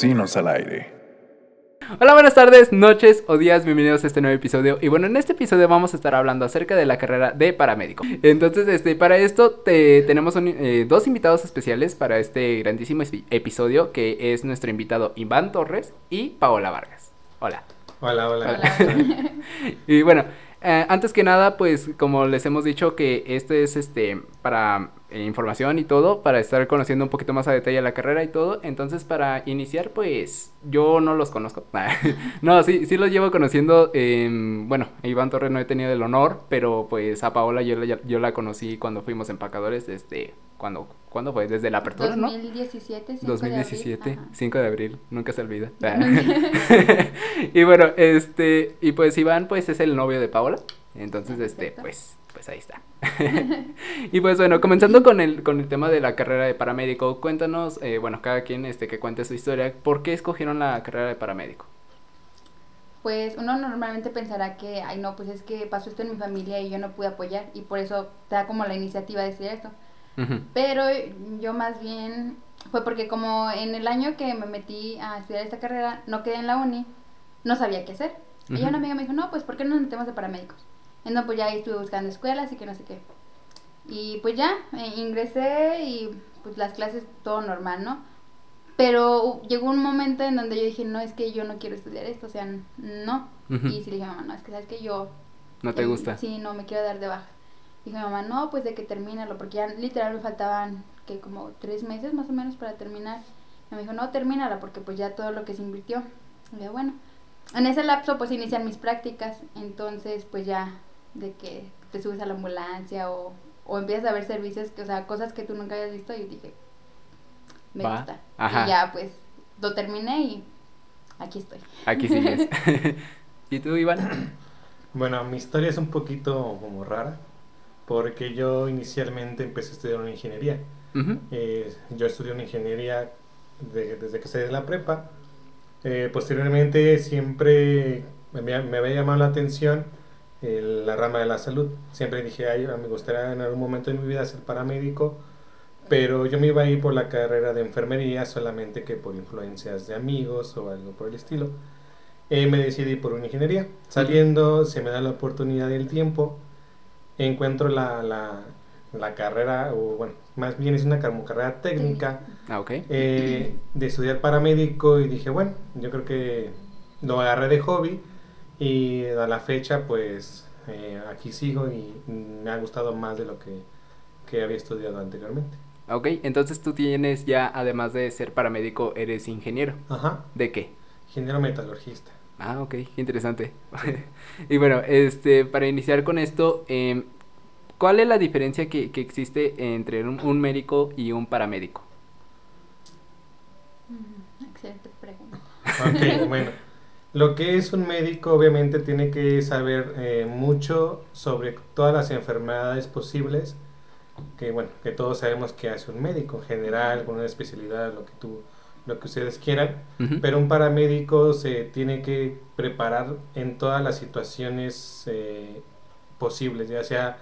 Vecinos al Aire. Hola, buenas tardes, noches o días, bienvenidos a este nuevo episodio. Y bueno, en este episodio vamos a estar hablando acerca de la carrera de paramédico. Entonces, este, para esto te, tenemos eh, dos invitados especiales para este grandísimo episodio, que es nuestro invitado Iván Torres y Paola Vargas. Hola. Hola, hola. y bueno, eh, antes que nada, pues como les hemos dicho que este es este para eh, información y todo, para estar conociendo un poquito más a detalle la carrera y todo. Entonces, para iniciar, pues yo no los conozco. no, sí, sí los llevo conociendo. bueno, a Iván Torres no he tenido el honor, pero pues a Paola yo, yo la conocí cuando fuimos empacadores, este, cuando, ¿cuándo fue? Desde la apertura, 2017, ¿no? 2017, 5 de abril, nunca se olvida. y bueno, este, y pues Iván pues es el novio de Paola, entonces este, pues, pues ahí está. y pues bueno, comenzando con el, con el tema de la carrera de paramédico, cuéntanos, eh, bueno, cada quien este, que cuente su historia, ¿por qué escogieron la carrera de paramédico? Pues uno normalmente pensará que, ay no, pues es que pasó esto en mi familia y yo no pude apoyar y por eso te da como la iniciativa de decir esto. Pero yo más bien fue porque como en el año que me metí a estudiar esta carrera, no quedé en la uni, no sabía qué hacer. Y una amiga me dijo, no, pues ¿por qué no nos metemos de paramédicos? Entonces pues ya ahí estuve buscando escuelas y que no sé qué. Y pues ya, eh, ingresé y pues las clases todo normal, ¿no? Pero llegó un momento en donde yo dije, no, es que yo no quiero estudiar esto, o sea, no. Y sí le dije, mamá, no, es que sabes que yo... ¿No te gusta? Sí, no, me quiero dar de baja. Dije mi mamá, no, pues de que termínalo, porque ya literal me faltaban que como tres meses más o menos para terminar. Y me dijo, no, termínala, porque pues ya todo lo que se invirtió. Y dije, bueno, en ese lapso pues inician mis prácticas, entonces pues ya de que te subes a la ambulancia o, o empiezas a ver servicios, que, o sea, cosas que tú nunca habías visto y dije, me gusta. Y ya pues lo terminé y aquí estoy. Aquí sigues. ¿Y tú, Iván? Bueno, mi historia es un poquito como rara porque yo inicialmente empecé a estudiar una ingeniería. Eh, yo estudié una ingeniería desde que salí de la prepa. Eh, posteriormente siempre me, había llamado la atención la rama de la salud. Siempre dije, Ay, me gustaría en algún momento de mi vida ser paramédico, pero yo me iba a ir por la carrera de enfermería solamente que por influencias de amigos o algo por el estilo. Eh, me decidí por una ingeniería. Saliendo, se me da la oportunidad del tiempo encuentro la, la, la carrera, o bueno, más bien es una carrera técnica ah, eh, de estudiar paramédico y dije, bueno, yo creo que lo agarré de hobby y a la fecha pues eh, aquí sigo y me ha gustado más de lo que, que había estudiado anteriormente. Ok, entonces tú tienes ya, además de ser paramédico, eres ingeniero. Ajá. ¿De qué? Ingeniero metalurgista. Ah, ok, interesante. y bueno, este, para iniciar con esto, eh, ¿cuál es la diferencia que, que existe entre un, médico y un paramédico? Mm, excelente pregunta. Ok, bueno. Lo que es un médico obviamente tiene que saber eh, mucho sobre todas las enfermedades posibles, que bueno, que todos sabemos que hace un médico en general, con una especialidad, lo que tú lo que ustedes quieran, pero un paramédico se tiene que preparar en todas las situaciones eh, posibles, ya sea,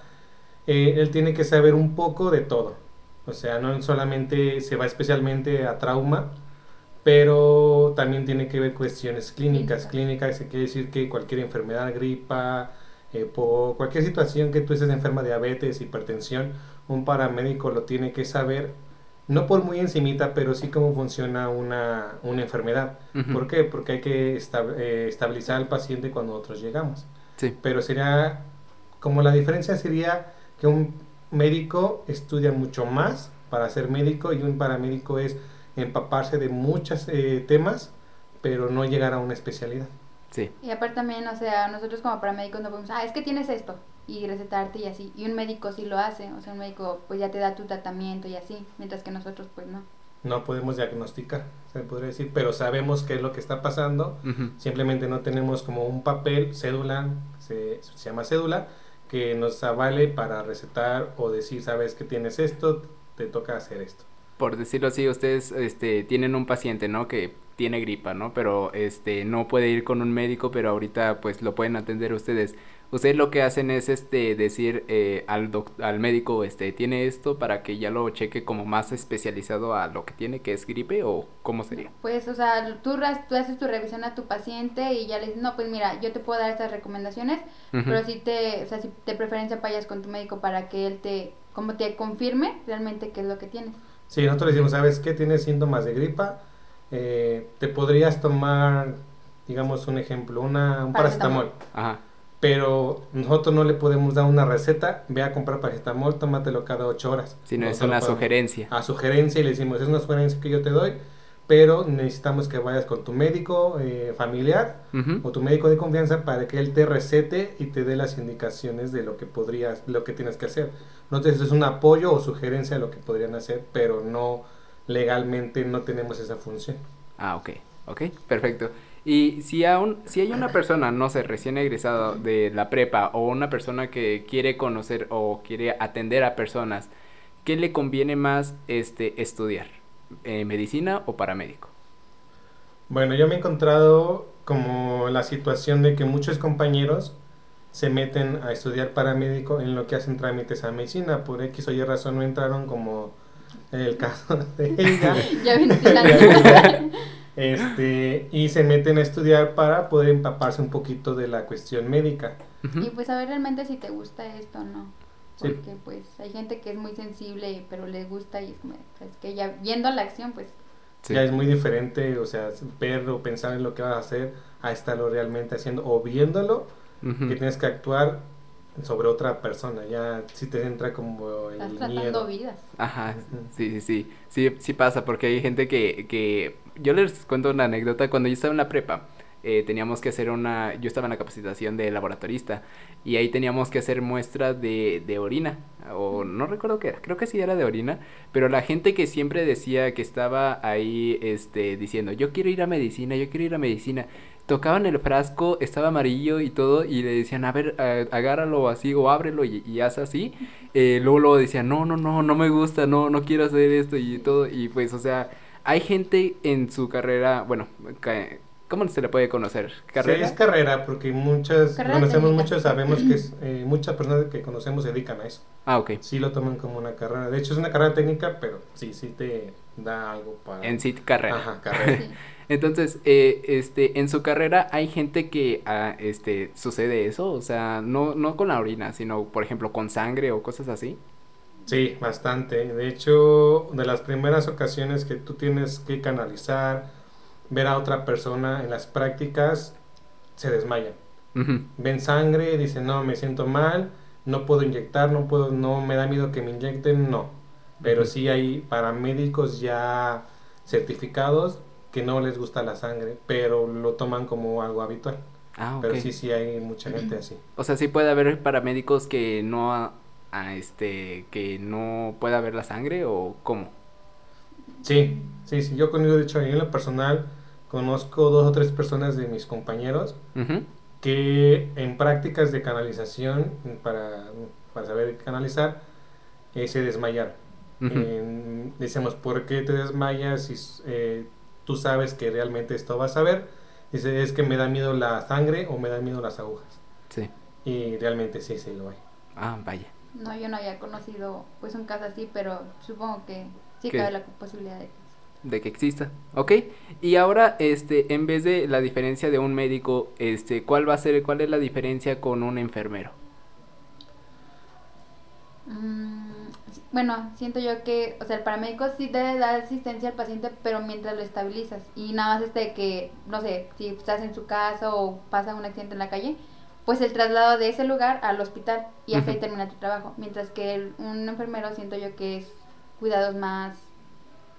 eh, él tiene que saber un poco de todo, o sea, no solamente se va especialmente a trauma, pero también tiene que ver cuestiones clínicas, clínicas se quiere decir que cualquier enfermedad, gripa, eh, por cualquier situación que tú estés enferma, diabetes, hipertensión, un paramédico lo tiene que saber no por muy encimita, pero sí cómo funciona una, una enfermedad. ¿Por qué? Porque hay que eh, estabilizar al paciente cuando nosotros llegamos. Sí. Pero sería, como la diferencia sería que un médico estudia mucho más para ser médico y un paramédico es empaparse de muchos eh, temas, pero no llegar a una especialidad. Sí. Y aparte también, o sea, nosotros como paramédicos no podemos, ah, es que tienes esto, y recetarte y así. Y un médico sí lo hace, o sea, un médico pues ya te da tu tratamiento y así, mientras que nosotros pues no. No podemos diagnosticar, se podría decir, pero sabemos qué es lo que está pasando, simplemente no tenemos como un papel, cédula, se, se llama cédula, que nos avale para recetar o decir, sabes que tienes esto, te toca hacer esto. Por decirlo así, ustedes este, tienen un paciente, ¿no? Que tiene gripa, ¿no? Pero este no puede ir con un médico, pero ahorita pues lo pueden atender ustedes Ustedes lo que hacen es este decir eh, al al médico este tiene esto para que ya lo cheque como más especializado a lo que tiene que es gripe o cómo sería. Pues o sea, tú, tú haces tu revisión a tu paciente y ya le dices, "No, pues mira, yo te puedo dar estas recomendaciones, pero si te, o sea, si de preferencia vayas con tu médico para que él te como te confirme realmente qué es lo que tienes." Sí, nosotros le decimos, "¿Sabes qué? Tienes síntomas de gripa, eh, te podrías tomar digamos un ejemplo, una un paracetamol." Ajá pero nosotros no le podemos dar una receta, ve a comprar paracetamol, tómatelo cada ocho horas. Si no, es una sugerencia. A sugerencia y le decimos, es una sugerencia que yo te doy, pero necesitamos que vayas con tu médico eh, familiar o tu médico de confianza para que él te recete y te dé las indicaciones de lo que podrías, lo que tienes que hacer. Entonces es un apoyo o sugerencia a lo que podrían hacer, pero no legalmente no tenemos esa función. Ah, ok, ok, perfecto. Y si aún, si hay una persona, no sé, recién egresado de la prepa o una persona que quiere conocer o quiere atender a personas, ¿qué le conviene más este estudiar? Eh, ¿Medicina o paramédico? Bueno, yo me he encontrado como la situación de que muchos compañeros se meten a estudiar paramédico en lo que hacen trámites a medicina. Por X o Y razón no entraron como en el caso de ella. ya este, y se meten a estudiar para poder empaparse un poquito de la cuestión médica. Y pues a ver realmente si te gusta esto o no. Porque pues hay gente que es muy sensible, pero le gusta y es como, pues, que ya viendo la acción, pues... Ya es muy diferente, o sea, ver o pensar en lo que vas a hacer a estarlo realmente haciendo o viéndolo, que tienes que actuar sobre otra persona, ya si te entra como el Estás tratando vidas. Ajá, sí, sí, sí, sí, sí pasa, porque hay gente que, que, yo les cuento una anécdota, cuando yo estaba en la prepa, eh, teníamos que hacer una, yo estaba en la capacitación de laboratorista y ahí teníamos que hacer muestras de, de orina, o no recuerdo qué era, creo que sí era de orina, pero la gente que siempre decía que estaba ahí, este, diciendo, yo quiero ir a medicina, yo quiero ir a medicina, tocaban el frasco, estaba amarillo y todo, y le decían, a ver, agárralo así o ábrelo y, y haz así. Eh, luego, luego decían, no, no, no, no me gusta, no, no quiero hacer esto y todo. Y pues, o sea, hay gente en su carrera, bueno, ¿Cómo se le puede conocer? ¿Carrera? Sí, es carrera, porque muchas, conocemos muchos, sabemos que eh, muchas personas que conocemos se dedican a eso. Ah, ok. Sí lo toman como una carrera. De hecho, es una carrera técnica, pero sí, sí te da algo para... En sí, carrera. Ajá, carrera. Entonces, eh, este, en su carrera hay gente que, ah, este, sucede eso, o sea, no, no con la orina, sino, por ejemplo, con sangre o cosas así. Sí, bastante. De hecho, de las primeras ocasiones que tú tienes que canalizar ver a otra persona en las prácticas, se desmayan. Ven sangre, dicen, no, me siento mal, no puedo inyectar, no puedo, no me da miedo que me inyecten, no. Pero sí hay paramédicos ya certificados que no les gusta la sangre, pero lo toman como algo habitual. Ah, Pero sí, sí hay mucha gente así. O sea, sí puede haber paramédicos que no, a, este, que no pueda ver la sangre o cómo. Sí, sí, sí. Yo conmigo, de hecho, en lo personal, conozco dos o tres personas de mis compañeros que en prácticas de canalización, para, para saber canalizar, eh, se desmayaron. decimos, ¿por qué te desmayas si eh, tú sabes que realmente esto vas a ver? Dice, es que me da miedo la sangre o me da miedo las agujas. Sí. Y realmente sí, sí lo hay. Ah, vaya. No, yo no había conocido pues un caso así, pero supongo que sí cabe la posibilidad de de que exista, ¿ok? Y ahora, este, en vez de la diferencia de un médico, este, ¿cuál va a ser, cuál es la diferencia con un enfermero? Mm, bueno, siento yo que, o sea, el paramédico sí debe dar asistencia al paciente, pero mientras lo estabilizas. Y nada más este que, no sé, si estás en su casa o pasa un accidente en la calle, pues el traslado de ese lugar al hospital y uh termina tu trabajo. Mientras que un enfermero siento yo que es cuidados más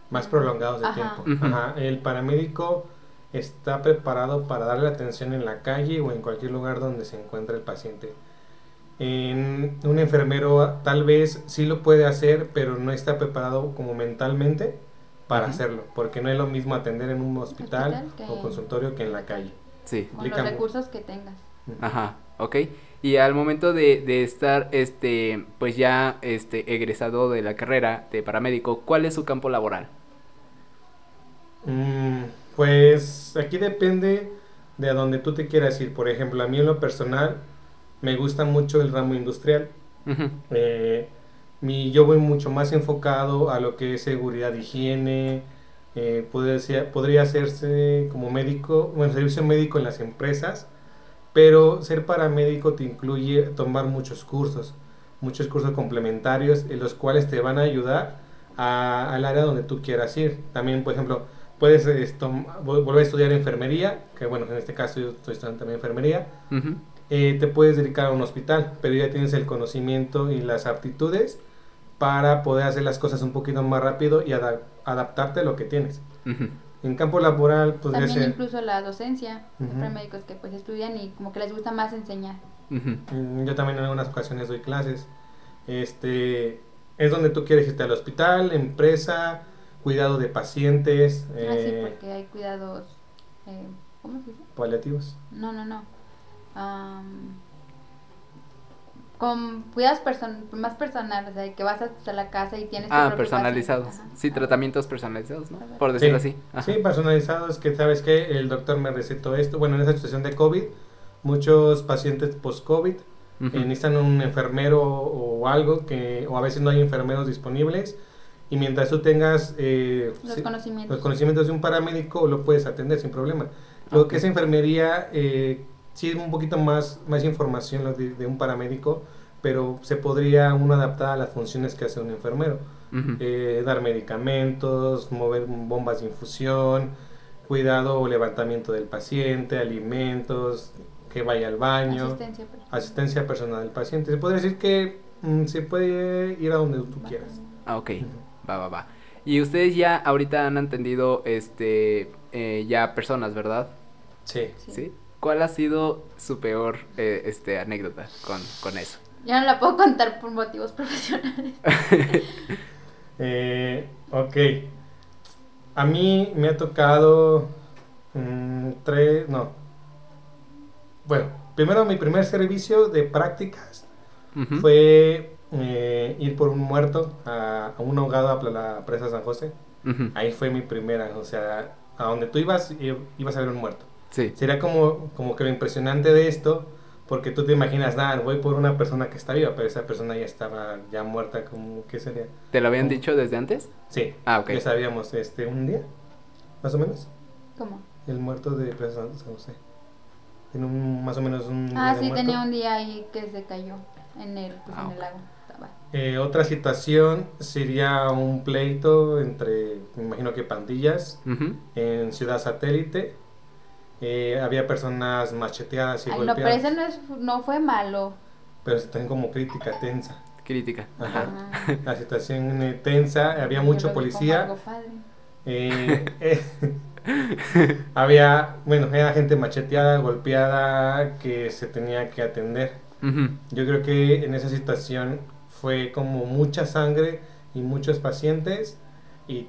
más prolongados de tiempo. Ajá. El paramédico está preparado para darle atención en la calle o en cualquier lugar donde se encuentre el paciente. En un enfermero tal vez sí lo puede hacer, pero no está preparado como mentalmente para hacerlo, porque no es lo mismo atender en un hospital, o consultorio que en la calle. Sí. Con los recursos que tengas. Ajá, ok. Y al momento de, de, estar, este, pues ya, este, egresado de la carrera de paramédico, ¿cuál es su campo laboral? Mm, pues aquí depende de a donde tú te quieras ir. Por ejemplo, a mí en lo personal me gusta mucho el ramo industrial. Eh, mi, yo voy mucho más enfocado a lo que es seguridad, higiene. Eh, podría, podría hacerse como médico, bueno, servicio médico en las empresas, pero ser paramédico te incluye tomar muchos cursos, muchos cursos complementarios en los cuales te van a ayudar al área donde tú quieras ir. También, por ejemplo, puedes esto, volver a estudiar enfermería, que bueno, en este caso yo estoy estudiando también enfermería. Eh, te puedes dedicar a un hospital, pero ya tienes el conocimiento y las aptitudes para poder hacer las cosas un poquito más rápido y adaptarte a lo que tienes. En campo laboral, pues También incluso la docencia, uh médicos que pues estudian y como que les gusta más enseñar. Mm, yo también en algunas ocasiones doy clases. Este, es donde tú quieres irte al hospital, empresa, cuidado de pacientes. Ah, sí, eh, porque hay cuidados, eh, ¿cómo se dice? Paliativos. No, no, no. con cuidados más personales, o sea, que vas a la casa y tienes... Ah, personalizados. Sí, tratamientos personalizados, ¿no? Por decirlo así. Sí, personalizados, que sabes que el doctor me recetó esto. Bueno, en esa situación de COVID, muchos pacientes post-COVID eh, necesitan un enfermero o algo, que, o a veces no hay enfermeros disponibles. Y mientras tú tengas eh, los, conocimientos. los, conocimientos. de un paramédico, lo puedes atender sin problema. Lo que es enfermería, eh, sí es un poquito más, más información de, un paramédico, pero se podría uno adaptar a las funciones que hace un enfermero. Eh, dar medicamentos, mover bombas de infusión, cuidado o levantamiento del paciente, alimentos, que vaya al baño, asistencia personal, del paciente. Se podría decir que mm, se puede ir a donde tú quieras. Ah, ok, va, va, va. Y ustedes ya ahorita han entendido, este, eh, ya personas, ¿verdad? Sí. ¿Sí? ¿Cuál ha sido su peor, eh, este, anécdota con, con eso? Ya no la puedo contar por motivos profesionales. eh, ok. A mí me ha tocado mm, tres, no, bueno, primero mi primer servicio de prácticas fue eh, ir por un muerto a, un ahogado a la presa San José. Ahí fue mi primera, o sea, a donde tú ibas, ibas a ver un muerto. Sí. Sería como, como que lo impresionante de esto, porque tú te imaginas, nada, voy por una persona que está viva, pero esa persona ya estaba ya muerta, como, ¿qué sería? ¿Te lo habían dicho desde antes? Sí. Ah, ok. Ya sabíamos, este, un día, más o menos. ¿Cómo? El muerto de Presa San José. Tiene un, más o menos un... Ah, sí, tenía un día ahí que se cayó en el, pues, en el lago. Eh, otra situación sería un pleito entre, me imagino que pandillas, en Ciudad Satélite. Eh, había personas macheteadas y Ay, golpeadas. No, pero eso no, es, no fue malo. Pero está como crítica tensa. Crítica. Ajá. La situación eh, tensa, había mucho policía. Eh, había, bueno, era gente macheteada, golpeada, que se tenía que atender. Yo creo que en esa situación fue como mucha sangre y muchos pacientes y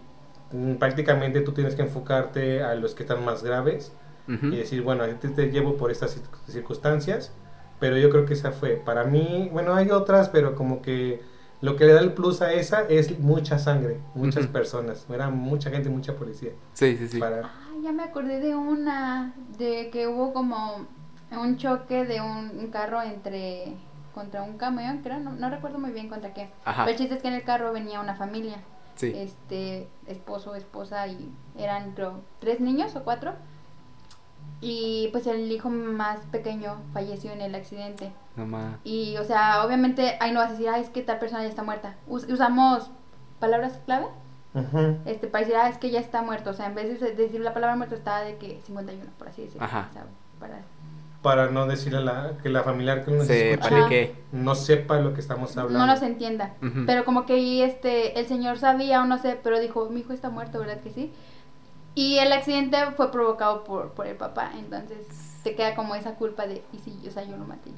mm, prácticamente tú tienes que enfocarte a los que están más graves y decir, bueno, te, te llevo por estas circunstancias, pero yo creo que esa fue. Para mí, bueno, hay otras, pero como que lo que le da el plus a esa es mucha sangre, muchas personas, era mucha gente, mucha policía. Sí, sí, sí. Para... ya me acordé de una, de que hubo como un choque de un, carro entre, contra un camión, creo, no, recuerdo muy bien contra qué. Pero el chiste es que en el carro venía una familia. Sí. Este, esposo, esposa y eran creo, tres niños o cuatro. Y pues el hijo más pequeño falleció en el accidente. Y, o sea, obviamente ahí no vas a decir, ah, es que tal persona ya está muerta. usamos palabras clave este, para decir, ah, es que ya está muerto. O sea, en vez de decir la palabra muerto, estaba de que 51, por así decirlo. para... para no decirle a la, que la familiar que nos escucha, no sepa lo que estamos hablando. No nos entienda. Pero como que este, el señor sabía o no sé, pero dijo, mi hijo está muerto, ¿verdad que sí? Y el accidente fue provocado por, por el papá, entonces te queda como esa culpa de, y si, o sea, yo lo maté.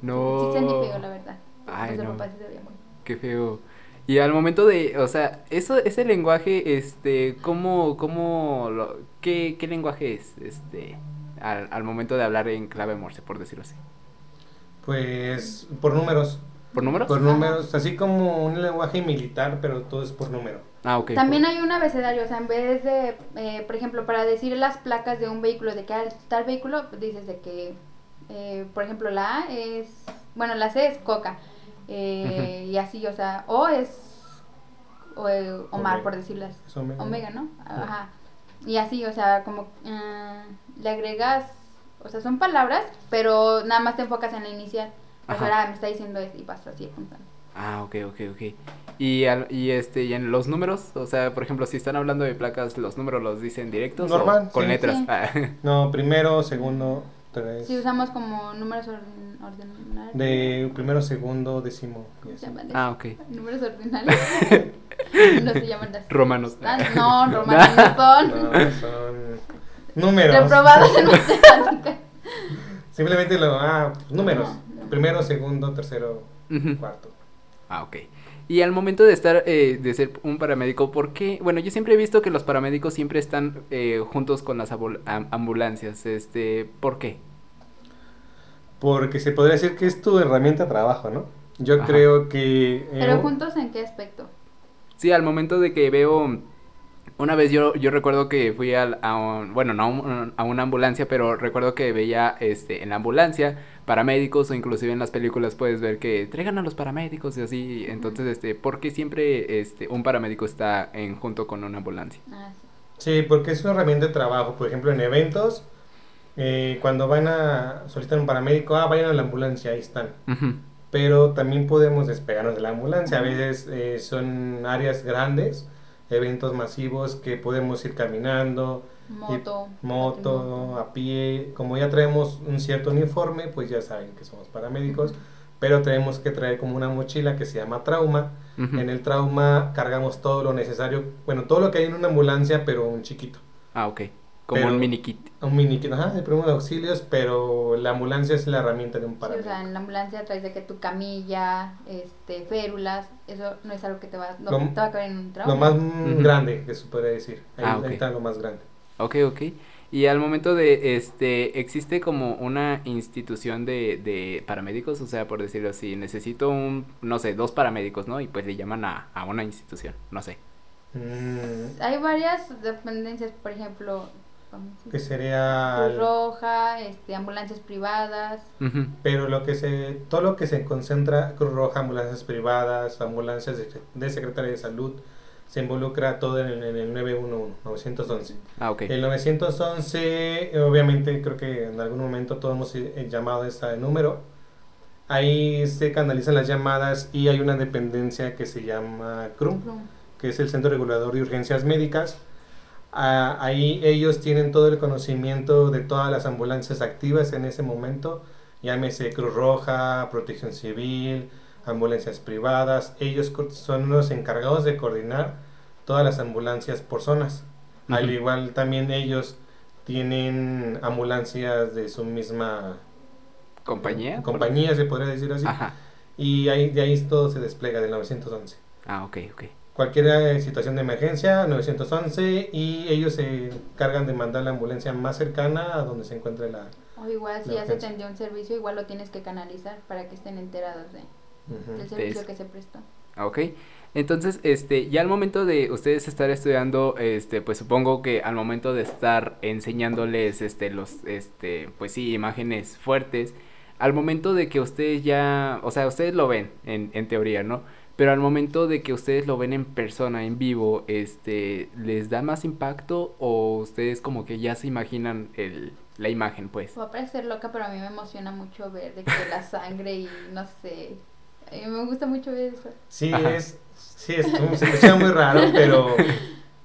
No. Sí sentí feo, la verdad. Ay, no. Qué feo. Y al momento de, o sea, eso, ese lenguaje, este, ¿cómo, cómo, lo, qué, qué lenguaje es, este, al, al momento de hablar en clave morse, por decirlo así? Pues, por números. ¿Por números? Por números, así como un lenguaje militar, pero todo es por número. Ah, ok. También hay un abecedario, o sea, en vez de, eh, por ejemplo, para decir las placas de un vehículo, de que tal vehículo, dices de que Eh, por ejemplo, la A es, bueno, la C es coca. Eh, Y así, o sea, O es o, eh, Omar, Omega. por decirlo así. Es omega. Omega, ¿no? Ajá. Y así, o sea, como ah, le agregas, o sea, son palabras, pero nada más te enfocas en la inicial. O sea, ah, me está diciendo esto y vas así apuntando. Ah, ok, ok, ok. Y, al- y este, y en los números, o sea, por ejemplo, si están hablando de placas, ¿los números los dicen directos Normal, o con sí. letras? Sí. Ah, No, primero, segundo, tres. Si usamos como números orden, ordinarios. De primero, segundo, décimo. y ¿cómo así. se llaman? ah, ok. Números ordinales. no se llaman así. Romanos. Ah, no, romanos no son. No, son números. Reprobados en matemáticas. Simplemente lo. Ah, números. No. Primero, segundo, tercero, cuarto. Ah, ok. Y al momento de estar, eh, de ser un paramédico, ¿por qué? Bueno, yo siempre he visto que los paramédicos siempre están eh, juntos con las ambulancias. Este, ¿por qué? Porque se podría decir que es tu herramienta de trabajo, ¿no? Yo Ajá. creo que. eh, Pero juntos en qué aspecto? Sí, al momento de que veo, una vez yo, yo recuerdo que fui al- a, un- bueno, no a, un- a una ambulancia, pero recuerdo que veía, este, en la ambulancia paramédicos o inclusive en las películas puedes ver que traigan a los paramédicos y así, entonces, este, ¿por qué siempre, este, un paramédico está en junto con una ambulancia? Ah, sí. Porque es una herramienta de trabajo. Por ejemplo, en eventos, eh, cuando van a solicitar un paramédico, ah, vayan a la ambulancia, ahí están. Pero también podemos despegarnos de la ambulancia. A veces eh, son áreas grandes, eventos masivos que podemos ir caminando, Moto. moto, a pie. Como ya traemos un cierto uniforme, pues ya saben que somos paramédicos. Pero tenemos que traer como una mochila que se llama trauma. ujú. En el trauma cargamos todo lo necesario, bueno, todo lo que hay en una ambulancia, pero un chiquito. Ah, ok, como Pero- un mini kit. Un mini kit, ajá, de primeros auxilios, pero la ambulancia es la herramienta de un Sí, o paramédico. sea, en la ambulancia traes de que tu camilla, este, férulas, eso no es algo que te va, no Lo- te va a caber en un trauma. Lo más mm, grande que se puede decir. Ahí, Ah, ahí ok. está lo más grande. Ok, ok. Y al momento de, este, ¿existe como una institución de, de paramédicos? O sea, por decirlo así, necesito un, no sé, dos paramédicos, ¿no? Y pues le llaman a, a una institución, no sé. Mm, Hay varias dependencias, por ejemplo, ¿cómo se que sería... Cruz Roja, este, ambulancias privadas. Pero lo que se, todo lo que se concentra, Cruz Roja, ambulancias privadas, ambulancias de, de Secretaría de Salud, se involucra todo en el, en el 911, 911. Ah, ok. El 911, eh, obviamente, creo que en algún momento todos hemos eh, llamado a ese número. Ahí se canalizan las llamadas y hay una dependencia que se llama CRUM, que es el Centro Regulador de Urgencias Médicas. Ah, ahí ellos tienen todo el conocimiento de todas las ambulancias activas en ese momento, llámese Cruz Roja, Protección Civil, ambulancias privadas. Ellos son los encargados de coordinar todas las ambulancias por zonas. Al igual también ellos tienen ambulancias de su misma ¿Compañía? compañía, se podría decir así. Ajá. Y ahí, de ahí todo se despliega del 911 Ah, ok, ok. Cualquier eh, situación de emergencia, 911, y ellos se encargan de mandar la ambulancia más cercana a donde se encuentre la... O igual si ya se atendió un servicio, igual lo tienes que canalizar para que estén enterados de, Ujú. del servicio que se prestó. Ah, Ok. Entonces, este, ya al momento de ustedes estar estudiando, este, pues supongo que al momento de estar enseñándoles, este, los, este, pues sí, imágenes fuertes, al momento de que ustedes ya, o sea, ustedes lo ven en, en teoría, ¿no? Pero al momento de que ustedes lo ven en persona, en vivo, este, ¿les da más impacto o ustedes como que ya se imaginan el, la imagen, pues? Va a parecer loca, pero a mí me emociona mucho ver de que la sangre y no sé. A mí me gusta mucho ver eso. Sí, Ajá. es, sí, es, se escucha muy raro, pero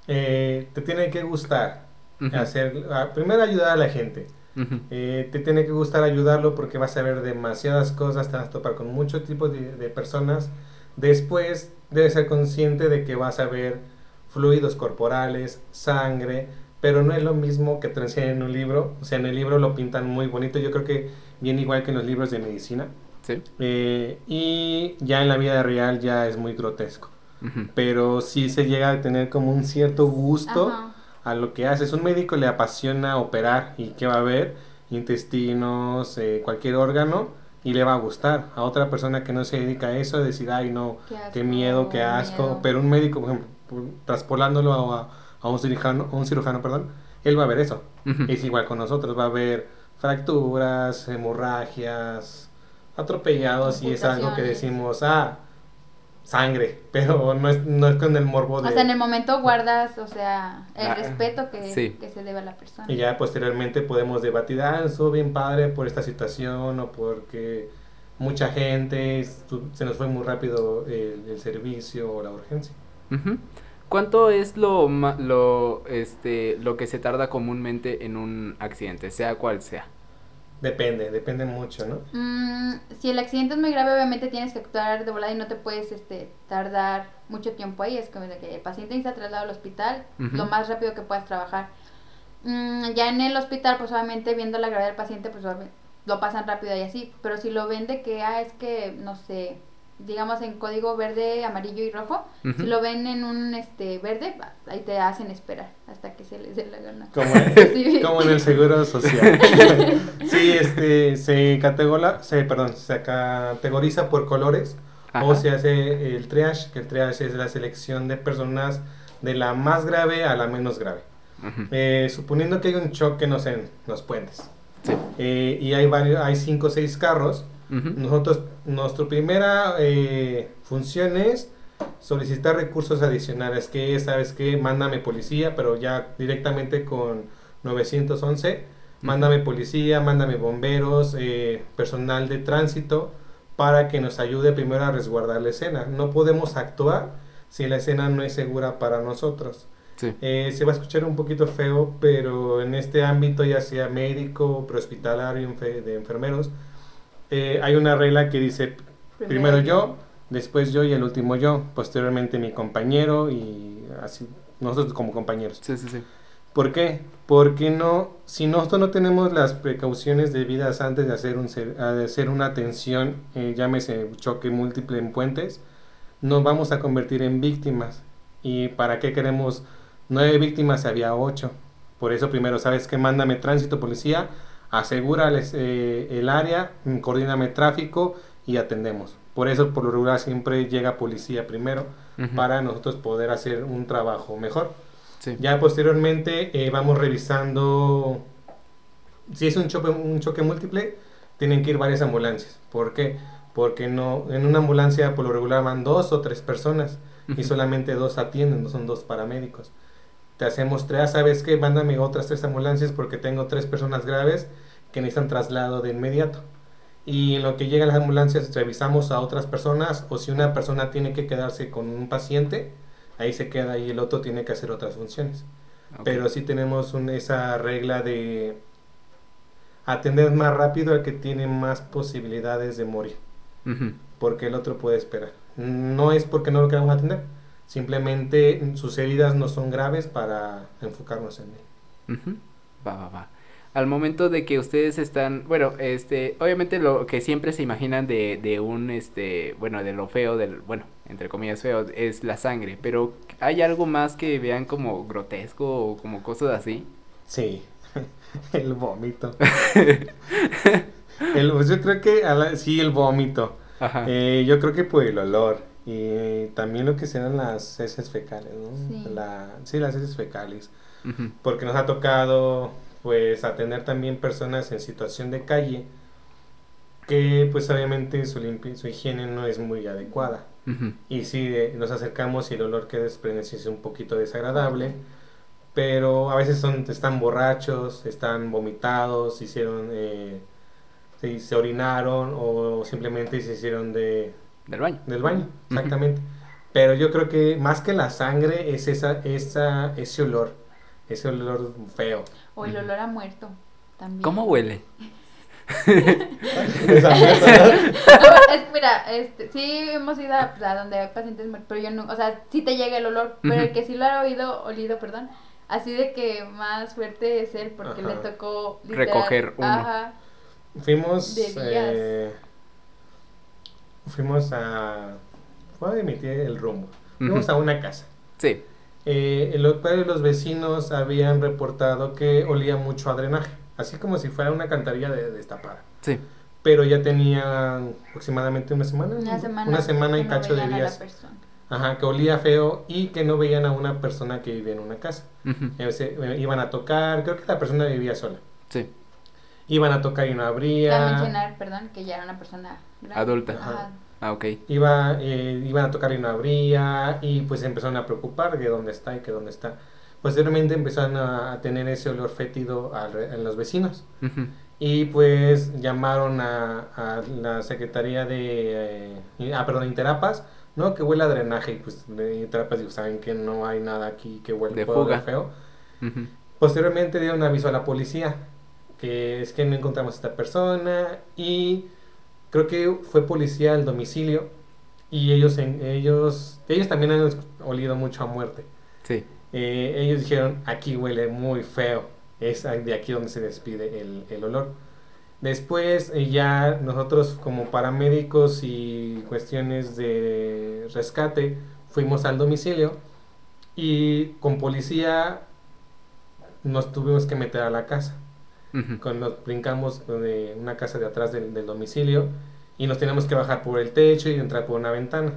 eh, te tiene que gustar Ujú, hacer, a- primero ayudar a la gente. ujú, Eh, te tiene que gustar ayudarlo porque vas a ver demasiadas cosas, te vas a topar con muchos tipos de, de personas. Después debes ser consciente de que vas a ver fluidos corporales, sangre, pero no es lo mismo que te enseñan en un libro. O sea, en el libro lo pintan muy bonito, yo creo que bien igual que en los libros de medicina. Sí. Eh, y ya en la vida real ya es muy grotesco. Pero sí se llega a tener como un cierto gusto Ajá. a lo que haces. Un médico le apasiona operar y que va a ver intestinos, eh, cualquier órgano y le va a gustar. A otra persona que no se dedica a eso, decir, ay no, Qué, asco, qué miedo, qué asco. miedo. Pero un médico, por ejemplo, traspolándolo a, a un cirujano, a un cirujano, perdón, él va a ver eso. Es igual con nosotros, va a ver fracturas, hemorragias, atropellados y es algo que decimos, ah, sangre, pero no es, no es con el morbo de... O sea, en el momento guardas, o sea, el ah, respeto que, que, se debe a la persona. Y ya posteriormente podemos debatir, ah, estuvo bien padre por esta situación o porque mucha gente, se nos fue muy rápido el, servicio o la urgencia. ¿Cuánto es lo, lo, este, lo que se tarda comúnmente en un accidente, sea cual sea? Depende, depende mucho, ¿no? Mm, si el accidente es muy grave, obviamente tienes que actuar de volada y no te puedes este, tardar mucho tiempo ahí. Es como que el paciente está trasladado al hospital lo más rápido que puedas trabajar. Mm, ya en el hospital, pues obviamente viendo la gravedad del paciente, pues lo pasan rápido y así. Pero si lo ven de que, ah, es que, no sé, digamos en código verde, amarillo y rojo, si lo ven en un este verde, ahí te hacen esperar hasta que se les dé la gana. Como, en, el seguro social. sí, este se categoriza, se, perdón, se categoriza por colores o se hace el triage, que el triage es la selección de personas de la más grave a la menos grave. Eh, suponiendo que hay un choque, no sé, en los puentes. Eh, y hay varios, hay cinco o seis carros nosotros, nuestra primera eh, función es solicitar recursos adicionales, que sabes que mándame policía, pero ya directamente con 911, mándame policía, mándame bomberos, eh, personal de tránsito, para que nos ayude primero a resguardar la escena. No podemos actuar si la escena no es segura para nosotros. Eh, se va a escuchar un poquito feo, pero en este ámbito, ya sea médico, prehospitalario, de enfermeros, eh, hay una regla que dice primero yo, después yo y el último yo, posteriormente mi compañero y así, nosotros como compañeros. Sí, sí, sí. ¿Por qué? Porque no, si nosotros no tenemos las precauciones debidas antes de hacer, un, de hacer una atención, eh, llámese choque múltiple en puentes, nos vamos a convertir en víctimas. ¿Y para qué queremos nueve víctimas? Había ocho. Por eso primero, ¿sabes qué? Mándame tránsito, policía, asegura eh, el área, coordíname tráfico y atendemos. Por eso, por lo regular, siempre llega policía primero para nosotros poder hacer un trabajo mejor. Ya posteriormente eh, vamos revisando, si es un choque, un choque múltiple, tienen que ir varias ambulancias. ¿Por qué? Porque no, en una ambulancia por lo regular van dos o tres personas y solamente dos atienden, no son dos paramédicos te hacemos tres, ¿sabes qué? Mándame otras tres ambulancias porque tengo tres personas graves que necesitan traslado de inmediato. Y en lo que llegan las ambulancias revisamos a otras personas o si una persona tiene que quedarse con un paciente, ahí se queda y el otro tiene que hacer otras funciones. Pero sí tenemos esa regla de atender más rápido al que tiene más posibilidades de morir. Porque el otro puede esperar. No es porque no lo queramos atender, Simplemente sus heridas no son graves para enfocarnos en él. Va, va, va. Al momento de que ustedes están, bueno, este, obviamente lo que siempre se imaginan de, de un, este, bueno, de lo feo, del, bueno, entre comillas feo, es la sangre, pero ¿hay algo más que vean como grotesco o como cosas así? Sí, el vómito. el, pues yo creo que, sí, el vómito. Eh, yo creo que por el olor. Y también lo que serán las heces fecales, ¿no? Sí, la, sí las heces fecales. Porque nos ha tocado, pues, atender también personas en situación de calle que, pues, obviamente su, su higiene no es muy adecuada. Y si nos acercamos y el olor que desprende es un poquito desagradable, pero a veces son, están borrachos, están vomitados, hicieron, eh, se orinaron o simplemente se hicieron de del baño. Del baño, exactamente. Pero yo creo que más que la sangre es esa, esa, ese olor, ese olor feo. O el olor a muerto también. ¿Cómo huele? mira, este, sí hemos ido a, donde hay pacientes muertos, pero yo no, o sea, sí te llega el olor, pero el que sí lo ha oído, olido, perdón, así de que más fuerte es él, porque le tocó recoger uno. Ajá, Fuimos, eh, fuimos a... Fue a emitir el rumbo. Fuimos a una casa. Sí. Eh, los padres de los vecinos habían reportado que olía mucho a drenaje, así como si fuera una cantarilla de, destapada. Sí. Pero ya tenía aproximadamente una semana. Una semana. Una semana y cacho de días. Ajá, que olía feo y que no veían a una persona que vivía en una casa. Eh, iban a tocar, creo que la persona vivía sola. Sí. iban a tocar y no habría. Cabe mencionar, perdón, que ya era una persona grande. Adulta. Ajá. Ah, ok. Iba, eh, iban a tocar y no habría, y pues empezaron a preocupar de dónde está y que dónde está. Posteriormente empezaron a, a tener ese olor fétido en los vecinos. Ujú. Y pues llamaron a, a la Secretaría de... eh, ah, perdón, Interapas, ¿no? Que huele a drenaje. Y pues de Interapas dijo, saben que no hay nada aquí que huele De fuga. feo. Ujú. Posteriormente dieron aviso a la policía, que es que no encontramos a esta persona y creo que fue policía al domicilio y ellos, en, ellos, ellos también han olido mucho a muerte. Sí. Eh, ellos dijeron, aquí huele muy feo, es de aquí donde se despide el, el olor. Después eh, ya nosotros como paramédicos y cuestiones de rescate fuimos al domicilio y con policía nos tuvimos que meter a la casa. Cuando nos brincamos de una casa de atrás del, del domicilio y nos teníamos que bajar por el techo y entrar por una ventana.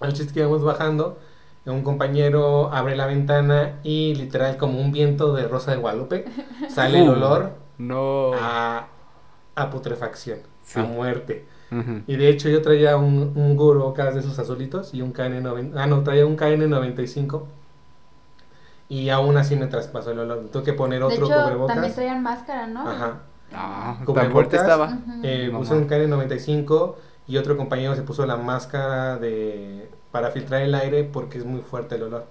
Al chiste que íbamos bajando, un compañero abre la ventana y literal como un viento de rosa de Guadalupe sale el Uh. olor No. a, a putrefacción, Sí. a muerte. Ujú. Y de hecho yo traía un, un acá de esos azulitos y un KN90, ah no, traía un KN95 y aún así me traspasó el olor. Tuve que poner De otro hecho, cubrebocas. también traían máscara, ¿no? Ajá. Ah, tan Cubrebocas. fuerte estaba. Eh, No puse un mames. KN95 y otro compañero se puso la máscara de para filtrar el aire porque es muy fuerte el olor.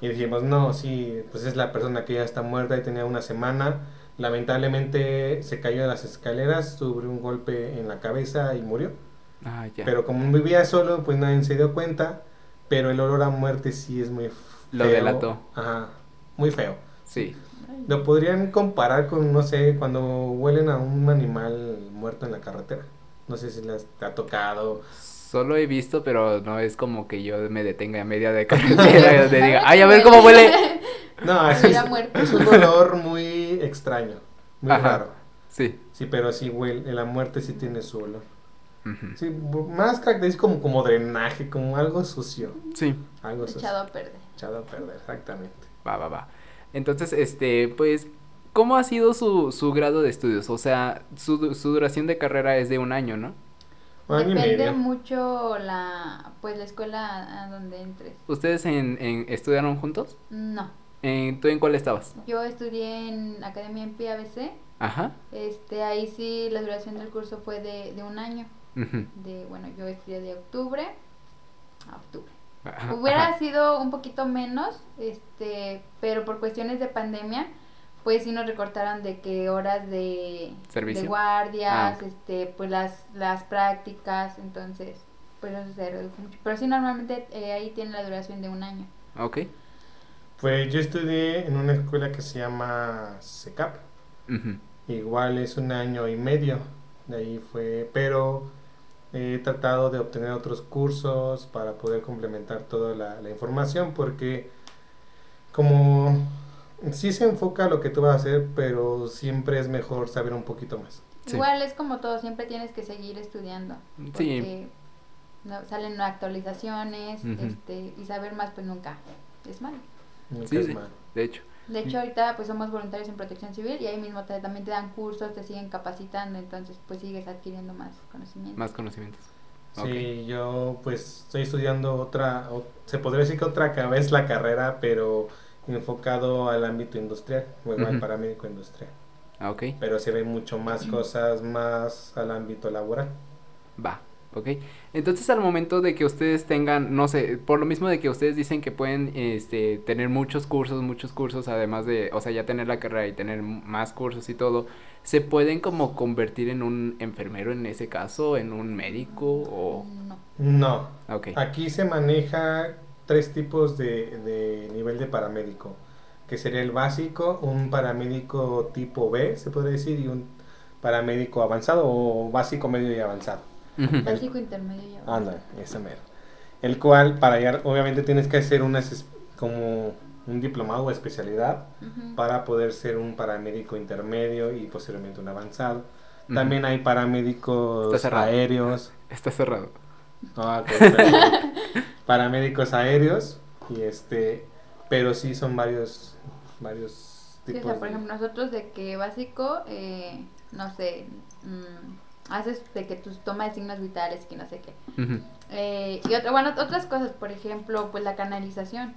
Y dijimos, no, sí, pues es la persona que ya está muerta y tenía una semana. Lamentablemente se cayó de las escaleras, sufrió un golpe en la cabeza y murió. Ah, ya. Pero como vivía solo, pues nadie se dio cuenta. Pero el olor a muerte sí es muy Lo feo. delató. Ajá, muy feo. Sí. Lo podrían comparar con, no sé, cuando huelen a un animal muerto en la carretera. No sé si les ha tocado. Solo he visto, pero no es como que yo me detenga a media de carretera y donde diga, ay, a ver cómo huele. No, así es, un olor muy extraño, muy Ajá. raro. Sí. Sí, pero sí huele, la muerte sí tiene su olor. Sí, más característico como, como drenaje, como algo sucio. Sí. Algo sucio. Echado a perder. Echado a perder, exactamente. Va, va, va. Entonces, este, pues, ¿cómo ha sido su, su grado de estudios? O sea, su, su duración de carrera es de un año, ¿no? Un año y Depende medio. mucho la, pues la escuela a donde entres. ¿Ustedes en, en- estudiaron juntos? No, En, ¿Tú en cuál estabas? yo estudié en Academia en PABC. Ajá. Este, ahí sí la duración del curso fue de, de un año. De, bueno, yo estudié de octubre a octubre. Ajá, Hubiera ajá. sido un poquito menos, este, pero por cuestiones de pandemia, pues sí nos recortaron de que horas de, ¿Servicio? de guardias, Ah, este, pues las, las prácticas, entonces, pues eso se redujo mucho. Pero sí normalmente eh, ahí tiene la duración de un año. Ok. Pues yo estudié en una escuela que se llama SECAP. Igual es un año y medio. De ahí fue, pero he tratado de obtener otros cursos para poder complementar toda la, la información porque como sí se enfoca a lo que tú vas a hacer, pero siempre es mejor saber un poquito más. Sí. Igual es como todo, siempre tienes que seguir estudiando. Sí. Porque no, salen actualizaciones, este, y saber más pues nunca es malo. Nunca Sí, es sí. malo. De hecho. De hecho, ahorita pues somos voluntarios en protección civil y ahí mismo te- también te dan cursos, te siguen capacitando, entonces pues sigues adquiriendo más conocimiento. Más conocimientos. Sí, yo pues estoy estudiando otra, o- se podría decir que otra vez la carrera, pero enfocado al ámbito industrial, o igual Ujú. paramédico industrial. Ah, ok. Pero se ven mucho más cosas más al ámbito laboral. Va, ok. Entonces al momento de que ustedes tengan, no sé, por lo mismo de que ustedes dicen que pueden este, tener muchos cursos, muchos cursos, además de, o sea, ya tener la carrera y tener más cursos y todo, ¿se pueden como convertir en un enfermero en ese caso, en un médico o...? No. No, aquí se maneja tres tipos de, de nivel de paramédico, que sería el básico, un paramédico tipo B, se podría decir, y un paramédico avanzado o básico, medio y avanzado. Básico, intermedio y avanzado. Anda, ese mero. El cual, para allá, obviamente tienes que hacer unas, como un diplomado o especialidad para poder ser un paramédico intermedio y posteriormente un avanzado. También hay paramédicos Está cerrado. aéreos. Está cerrado. Ah, ok, perfecto. paramédicos aéreos y este, pero sí son varios, varios Sí, o tipos. sea, por de- ejemplo, nosotros de que básico, eh, no sé, mm, haces de que tus toma de signos vitales, que no sé qué. Eh, y otra, bueno, otras cosas, por ejemplo, pues la canalización.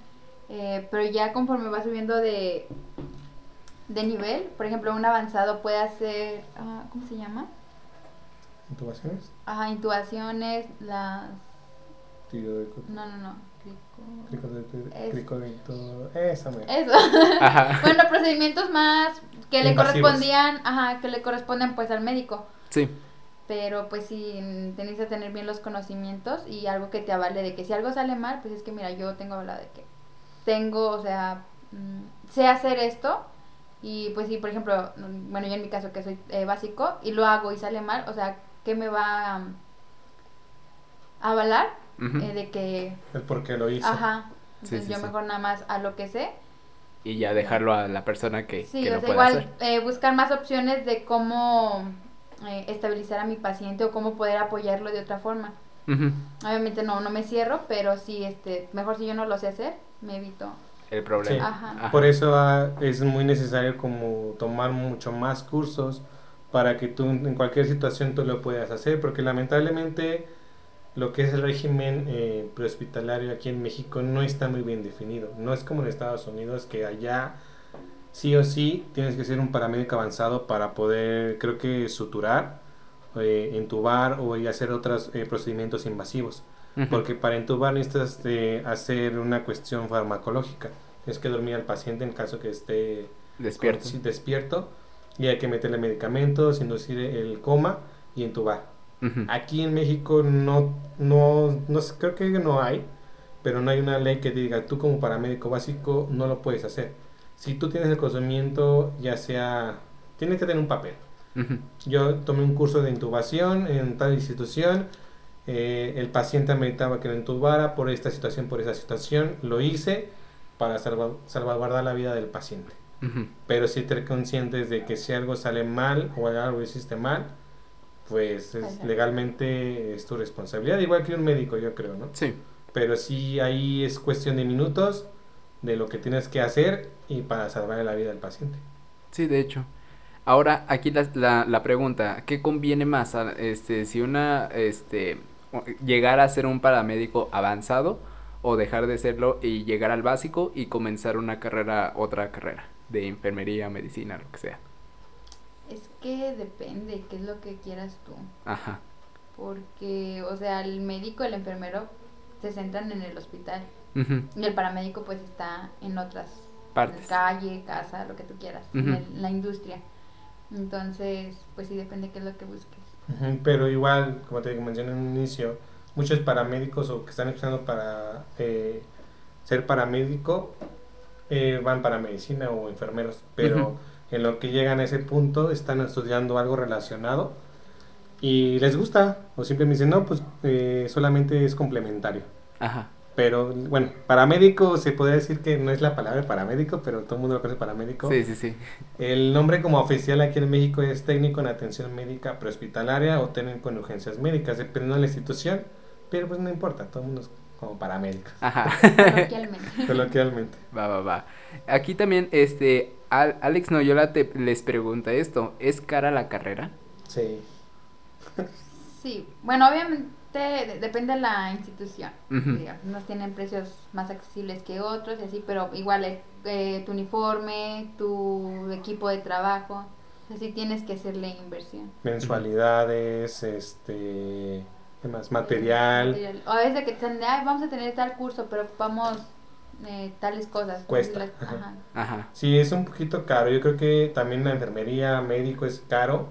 Eh, pero ya conforme va subiendo de, de nivel, por ejemplo, un avanzado puede hacer, ah, ¿cómo se llama? ¿Intubaciones? Ajá, intubaciones, las... Tiro de... No, no, no. Crico de... Crico de. Eso. Ajá. bueno, procedimientos más que le Invasivos. correspondían, ajá, que le corresponden pues al médico. Sí. Pero pues sí, tenéis que tener bien los conocimientos y algo que te avale de que si algo sale mal, pues es que mira, yo tengo hablado de que tengo, o sea, mm, sé hacer esto y pues sí, por ejemplo, mm, bueno, yo en mi caso que soy eh, básico y lo hago y sale mal, o sea, ¿qué me va a avalar? Eh, de que, El por qué lo hizo. ajá, Sí, entonces sí, yo sí. mejor nada más a lo que sé Y ya dejarlo a la persona que, Sí, que o lo sea, pueda igual hacer. eh, buscar más opciones de cómo eh, estabilizar a mi paciente o cómo poder apoyarlo de otra forma. Ujú. Obviamente no, no me cierro, pero sí, este, mejor si yo no lo sé hacer, me evito. El problema. Sí. Ajá. Ajá. Por eso ah, es muy necesario como tomar mucho más cursos para que tú en cualquier situación tú lo puedas hacer, porque lamentablemente lo que es el régimen eh, prehospitalario aquí en México no está muy bien definido. No es como en Estados Unidos que allá sí o sí tienes que ser un paramédico avanzado para poder, creo que suturar, eh, entubar o y hacer otros eh, procedimientos invasivos. Ujú. Porque para entubar necesitas de hacer una cuestión farmacológica. Tienes que dormir al paciente en caso que esté Despierto. con- sí, despierto y hay que meterle medicamentos, inducir el coma y entubar. Aquí en México no, no, no creo que no hay, pero no hay una ley que diga tú como paramédico básico no lo puedes hacer. Si tú tienes el conocimiento, ya sea, tienes que tener un papel. Yo tomé un curso de intubación en tal institución. eh, el paciente ameritaba que lo intubara por esta situación, por esa situación. Lo hice para salva- salvaguardar la vida del paciente. Ujú. Pero sí tener conscientes de que si algo sale mal o algo hiciste mal, pues es, legalmente es tu responsabilidad. Igual que un médico, yo creo, ¿no? Sí. Pero sí ahí es cuestión de minutos de lo que tienes que hacer y para salvar la vida del paciente. Sí, de hecho. Ahora, aquí la, la, la pregunta, ¿qué conviene más? a- Este, si una, este, llegar a ser un paramédico avanzado o dejar de serlo y llegar al básico y comenzar una carrera, otra carrera de enfermería, medicina, lo que sea. Es que depende, qué es lo que quieras tú. Ajá. Porque, o sea, el médico, el enfermero se centran en el hospital Y el paramédico pues está en otras Partes. calle, casa, lo que tú quieras, en el- la industria. Entonces, pues sí depende qué es lo que busques. Pero igual, como te mencioné en un inicio, muchos paramédicos o que están estudiando para eh, ser paramédico eh, van para medicina o enfermeros, pero en lo que llegan a ese punto están estudiando algo relacionado y les gusta o simplemente dicen, no, pues eh, solamente es complementario. Ajá. Pero bueno, paramédico se podría decir que no es la palabra paramédico, pero todo el mundo lo conoce paramédico. Sí, sí, sí. El nombre como oficial aquí en México es técnico en atención médica prehospitalaria o técnico en urgencias médicas, dependiendo de la institución, pero pues no importa, todo el mundo es como paramédico, Ajá. Coloquialmente. coloquialmente. Va, va, va. Aquí también, este, Al- Alex Noyola te, les pregunta esto, ¿es cara la carrera? Sí. Sí, bueno, obviamente de- depende de la institución. Digamos, Unos tienen precios más accesibles que otros y así, pero igual eh, tu uniforme, tu equipo de trabajo, así tienes que hacerle inversión. Mensualidades, este, ¿qué más? Material, Material. O a veces que te dicen, "Ay, vamos a tener tal curso, pero ocupamos eh, tales cosas. Cuesta, las- ajá. Ajá. Sí, es un poquito caro. Yo creo que también la enfermería, médico es caro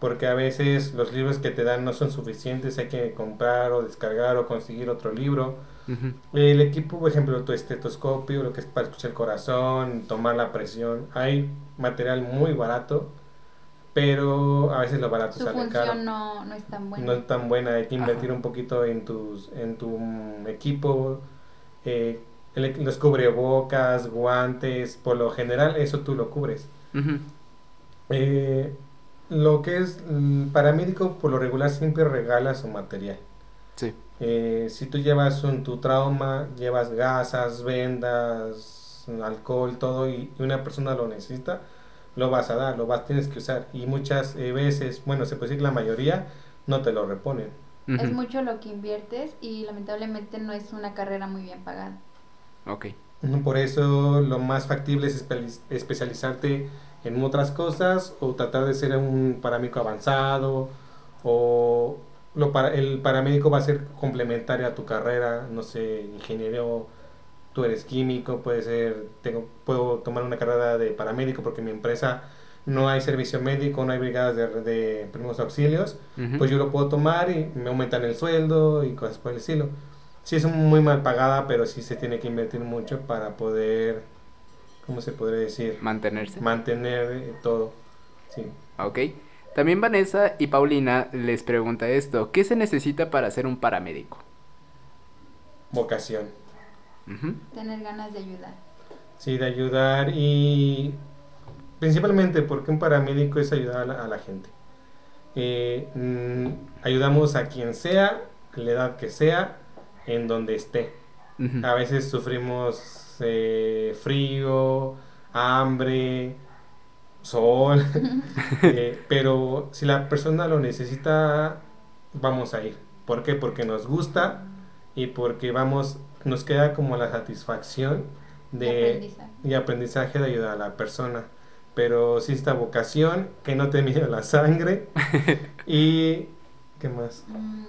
porque a veces los libros que te dan no son suficientes, hay que comprar o descargar o conseguir otro libro. Ujú. El equipo, por ejemplo, tu estetoscopio, lo que es para escuchar el corazón, tomar la presión, hay material muy barato, pero a veces lo barato Su sale caro. no, no es tan buena. No es tan buena, hay que invertir Ajá. un poquito en tus en tu mm, equipo, eh, el- los cubrebocas, guantes, por lo general eso tú lo cubres. Ujú. Eh, lo que es mm, paramédico por lo regular siempre regala su material. Sí. Eh, si tú llevas un, tu trauma, llevas gasas, vendas, alcohol, todo, y, y una persona lo necesita, lo vas a dar, lo vas, tienes que usar. Y muchas eh, veces, bueno, se puede decir que la mayoría no te lo reponen. Es mucho lo que inviertes y lamentablemente no es una carrera muy bien pagada. Ok. Por eso lo más factible es especializarte en otras cosas o tratar de ser un paramédico avanzado o lo para, el paramédico va a ser complementario a tu carrera, no sé, ingeniero, tú eres químico, puede ser, tengo, puedo tomar una carrera de paramédico porque mi empresa no hay servicio médico, no hay brigadas de, de primeros auxilios, pues yo lo puedo tomar y me aumentan el sueldo y cosas por el estilo. Sí es muy mal pagada, pero sí se tiene que invertir mucho para poder, ¿cómo se podría decir? Mantenerse. Mantener eh, todo, sí. Ok. También Vanessa y Paulina les pregunta esto, ¿qué se necesita para ser un paramédico? Vocación. Tener ganas de ayudar. Sí, de ayudar y principalmente porque un paramédico es ayudar a la, gente. Eh, mm, ayudamos a quien sea, a la edad que sea, en donde esté. A veces sufrimos eh, frío, hambre, sol, eh, pero si la persona lo necesita, vamos a ir. ¿Por qué? Porque nos gusta y porque vamos, nos queda como la satisfacción de, y aprendizaje, de ayudar a la persona. Pero si esta vocación, que no te mide la sangre y... ¿Qué más? Mm,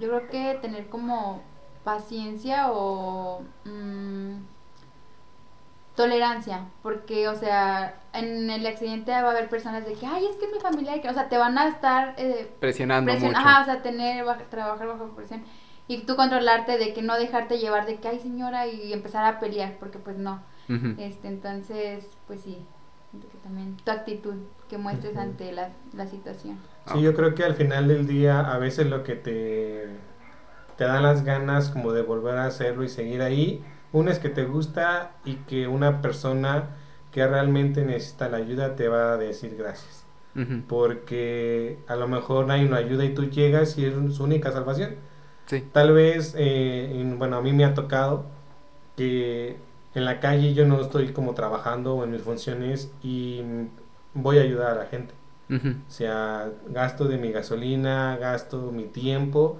yo creo que tener como paciencia o... Mm, tolerancia, porque, o sea, en el accidente va a haber personas de que, ay, es que es mi familia, que, o sea, te van a estar eh, presionando mucho. Ajá, o sea, tener, trabajar bajo presión. Y tú controlarte de que no dejarte llevar de que, ay, señora, y empezar a pelear, porque pues no. este Entonces, pues sí, también tu actitud que muestres ante la, la situación. Sí, yo creo que al final del día a veces lo que te, te da las ganas como de volver a hacerlo y seguir ahí, una es que te gusta y que una persona que realmente necesita la ayuda te va a decir gracias. Porque a lo mejor nadie lo ayuda y tú llegas y es su única salvación. Sí. Tal vez, eh, bueno, a mí me ha tocado que en la calle yo no estoy como trabajando en mis funciones y voy a ayudar a la gente. O sea, gasto de mi gasolina, gasto mi tiempo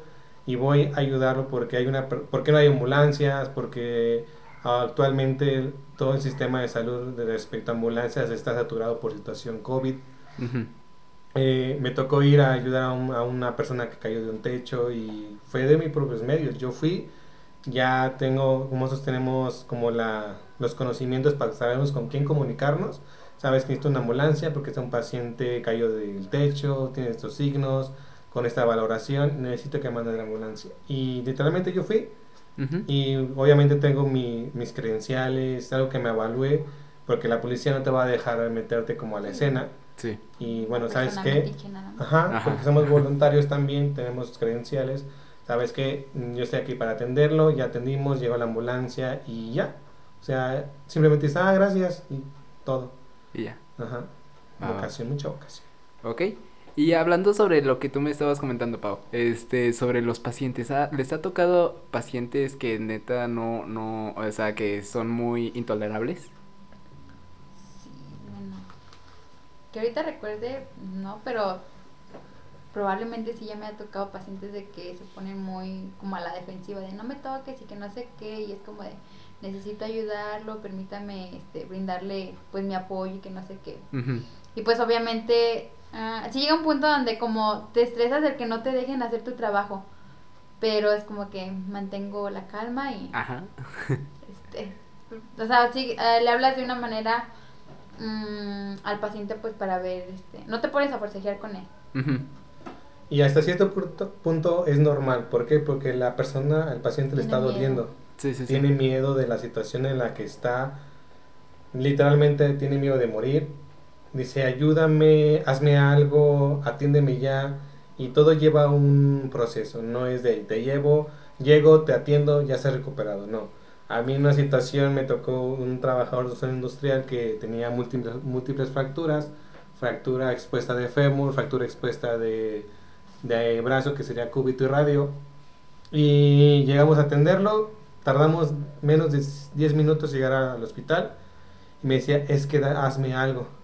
y voy a ayudarlo porque hay una porque no hay ambulancias, porque actualmente todo el sistema de salud de respecto a ambulancias está saturado por situación COVID. Eh, me tocó ir a ayudar a, a, una persona que cayó de un techo y fue de mis propios medios. Yo fui, ya tengo, como nosotros tenemos como la, los conocimientos para saber con quién comunicarnos. Sabes que necesito una ambulancia porque está un paciente cayó del techo, tiene estos signos, con esta valoración, necesito que manden la ambulancia. Y literalmente yo fui y obviamente tengo mi, mis credenciales, algo que me evalúe, porque la policía no te va a dejar meterte como a la escena. Sí. Y bueno, ¿sabes qué? Ajá, porque somos voluntarios también, tenemos credenciales. ¿Sabes qué? Yo estoy aquí para atenderlo, ya atendimos, llegó la ambulancia y ya. O sea, simplemente está, ah, gracias y todo. Y ya. Ajá. Vocación, mucha vocación. Ok. Y hablando sobre lo que tú me estabas comentando, Pau, este, sobre los pacientes, ¿ah, ¿les ha tocado pacientes que neta no, no, o sea, que son muy intolerables? Sí, bueno, que ahorita recuerde, no, pero probablemente sí ya me ha tocado pacientes de que se ponen muy como a la defensiva, de no me toques y que no sé qué, y es como de necesito ayudarlo, permítame este, brindarle pues mi apoyo y que no sé qué. Y pues obviamente Ah, sí llega un punto donde como te estresas de que no te dejen hacer tu trabajo, pero es como que mantengo la calma y... Ajá. este, o sea, sí, eh, le hablas de una manera mm, al paciente pues para ver, este, no te pones a forcejear con él. Y hasta cierto punto, punto, es normal, ¿por qué? Porque la persona, el paciente le está doliendo. Sí, sí, tiene miedo de la situación en la que está, literalmente tiene miedo de morir dice, ayúdame, hazme algo, atiéndeme ya. Y todo lleva un proceso, no es de te llevo, llego, te atiendo, ya se ha recuperado, no. A mí en una situación me tocó un trabajador de zona industrial que tenía múltiples, múltiples fracturas, fractura expuesta de fémur, fractura expuesta de, de brazo que sería cúbito y radio. Y llegamos a atenderlo, tardamos menos de 10 minutos llegar al hospital y me decía, es que hazme algo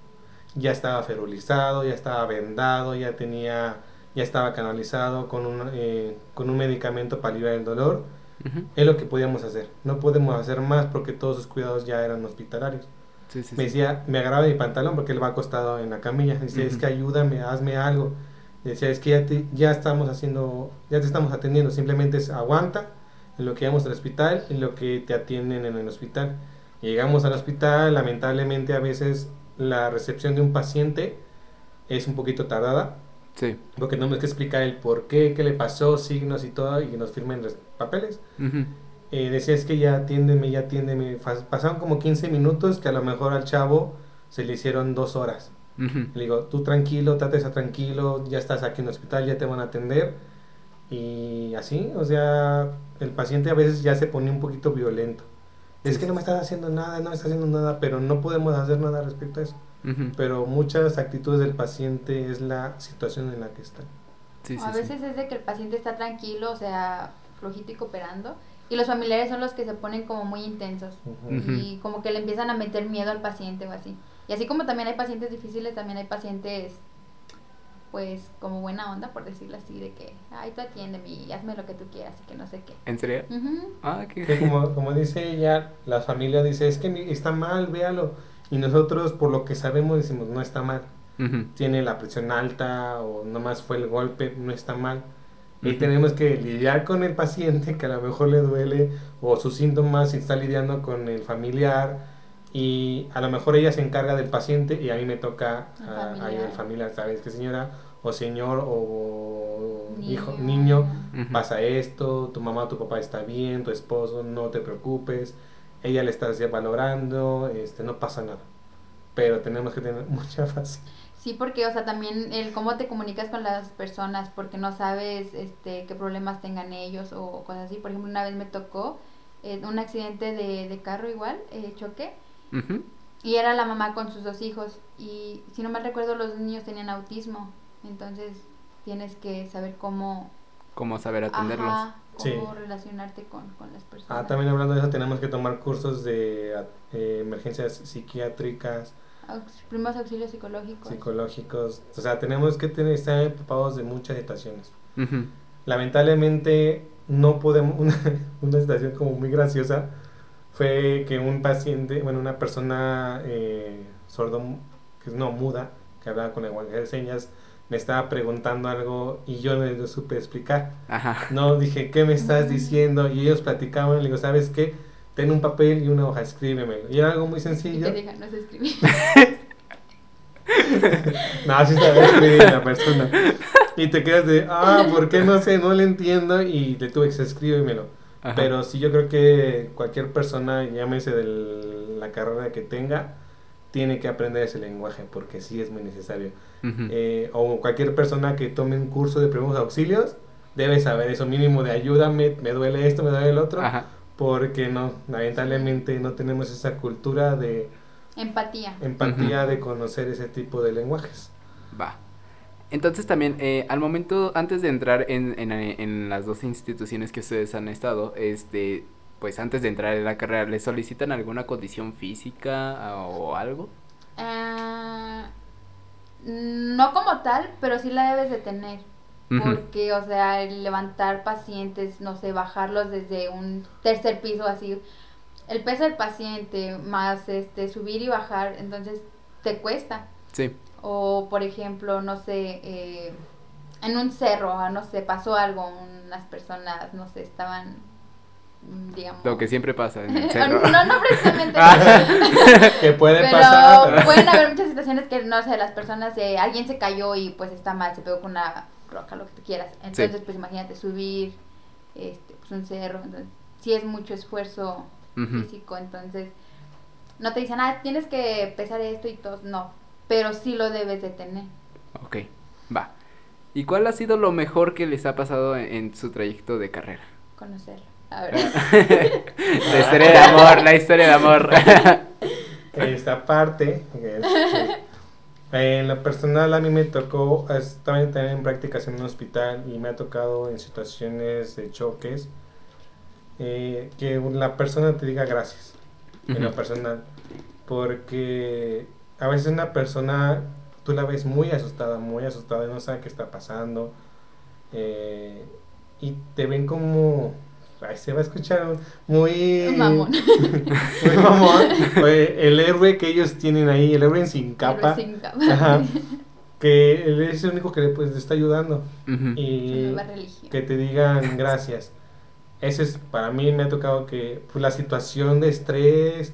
ya estaba ferulizado, ya estaba vendado, ya tenía, ya estaba canalizado con un, eh, con un medicamento para aliviar el dolor. Es lo que podíamos hacer. No podemos hacer más porque todos sus cuidados ya eran hospitalarios. me decía, me agarraba mi pantalón porque él va acostado en la camilla. Decía, es que ayúdame, hazme algo. Decía, es que ya, te, ya estamos haciendo, ya te estamos atendiendo. Simplemente es aguanta en lo que vamos al hospital y lo que te atienden en el hospital. Llegamos al hospital, lamentablemente a veces la recepción de un paciente es un poquito tardada. Sí. Porque tenemos que explicar el por qué, qué le pasó, signos y todo, y que nos firmen los papeles. eh, decía, es que ya atiéndeme, ya atiéndeme. Pasaron como 15 minutos que a lo mejor al chavo se le hicieron dos horas. Le digo, tú tranquilo, trate a tranquilo, ya estás aquí en el hospital, ya te van a atender. Y así, o sea, el paciente a veces ya se pone un poquito violento es que no me estás haciendo nada, no me estás haciendo nada, pero no podemos hacer nada respecto a eso. Pero muchas actitudes del paciente es la situación en la que está. a veces es de que el paciente está tranquilo, o sea, flojito y cooperando, y los familiares son los que se ponen como muy intensos y como que le empiezan a meter miedo al paciente o así. Y así como también hay pacientes difíciles, también hay pacientes pues como buena onda, por decirlo así, de que, ay, tú atiéndeme y hazme lo que tú quieras y que no sé qué. ¿En serio? Ah, qué... como, como dice ella, la familia dice, es que está mal, véalo. Y nosotros, por lo que sabemos, decimos, no está mal. Tiene la presión alta o nomás fue el golpe, no está mal. Y tenemos que lidiar con el paciente que a lo mejor le duele o sus síntomas y está lidiando con el familiar y a lo mejor ella se encarga del paciente y a mí me toca a, el familiar, ¿sabes qué señora? O señor o hijo, niño, pasa esto, tu mamá o tu papá está bien, tu esposo, no te preocupes, ella le está valorando, este, no pasa nada. Pero tenemos que tener mucha facilidad. Sí, porque, o sea, también el cómo te comunicas con las personas, porque no sabes este, qué problemas tengan ellos o cosas así. Por ejemplo, una vez me tocó eh, un accidente de, de carro igual, eh, choque, y era la mamá con sus dos hijos. Y si no mal recuerdo, los niños tenían autismo. Entonces tienes que saber cómo... Cómo saber atenderlos. cómo relacionarte con, las personas. Ah, también hablando de eso, tenemos que tomar cursos de eh, emergencias psiquiátricas. primeros auxilios psicológicos. Psicológicos. O sea, tenemos que tener, estar equipados de muchas situaciones. Lamentablemente, no podemos. Una, una situación como muy graciosa fue que un paciente, bueno, una persona eh, sordo, que no muda, que hablaba con lenguaje de señas, me estaba preguntando algo y yo no le supe explicar. No, dije, ¿qué me estás diciendo? Y ellos platicaban, le digo, ¿sabes qué? Ten un papel y una hoja, escríbemelo. Y era algo muy sencillo. Y te no se escribe. no, sí sabía escribir la persona. Y te quedas de, ah, ¿por qué no sé? No le entiendo y le tuve que escribirmelo pero sí yo creo que cualquier persona, llámese de la carrera que tenga, tiene que aprender ese lenguaje porque sí es muy necesario. Eh, o cualquier persona que tome un curso de primeros auxilios debe saber eso mínimo de ayúdame, me duele esto, me duele el otro, porque no, lamentablemente no tenemos esa cultura de empatía. Empatía de conocer ese tipo de lenguajes. Va. Entonces también, eh, al momento, antes de entrar en, en, en, las dos instituciones que ustedes han estado, este, pues antes de entrar en la carrera, ¿les solicitan alguna condición física ah, o algo? Uh, no como tal, pero sí la debes de tener. Porque, o sea, el levantar pacientes, no sé, bajarlos desde un tercer piso así, el peso del paciente más este subir y bajar, entonces te cuesta. Sí. O, por ejemplo, no sé, eh, en un cerro, ah, no sé, pasó algo, unas personas, no sé, estaban, digamos... Lo que siempre pasa en el cerro. no, no precisamente. que puede pasar. Pero pueden haber muchas situaciones que, no sé, las personas, eh, alguien se cayó y pues está mal, se pegó con una roca, lo que tú quieras. Entonces, pues imagínate subir este, pues, un cerro, entonces, sí es mucho esfuerzo físico, entonces no te dicen, ah, tienes que pesar esto y todo, no, pero sí lo debes de tener. Ok, va. ¿Y cuál ha sido lo mejor que les ha pasado en, su trayecto de carrera? Conocerlo. A ver. la historia de amor, la historia de amor. Esta parte, en lo personal a mí me tocó, también tener en prácticas en un hospital y me ha tocado en situaciones de choques eh, que la persona te diga gracias, en lo personal, porque a veces una persona, tú la ves muy asustada, muy asustada, no sabe qué está pasando. eh, y te ven como, ay, se va a escuchar muy... Mamón. muy mamón. Oye, el héroe que ellos tienen ahí, el héroe sin capa. Sin capa. Ajá. Que él es el único que le, pues, le está ayudando. Ujú. Y Nueva religión. que te digan gracias. Ese es, para mí me ha tocado que pues, la situación de estrés,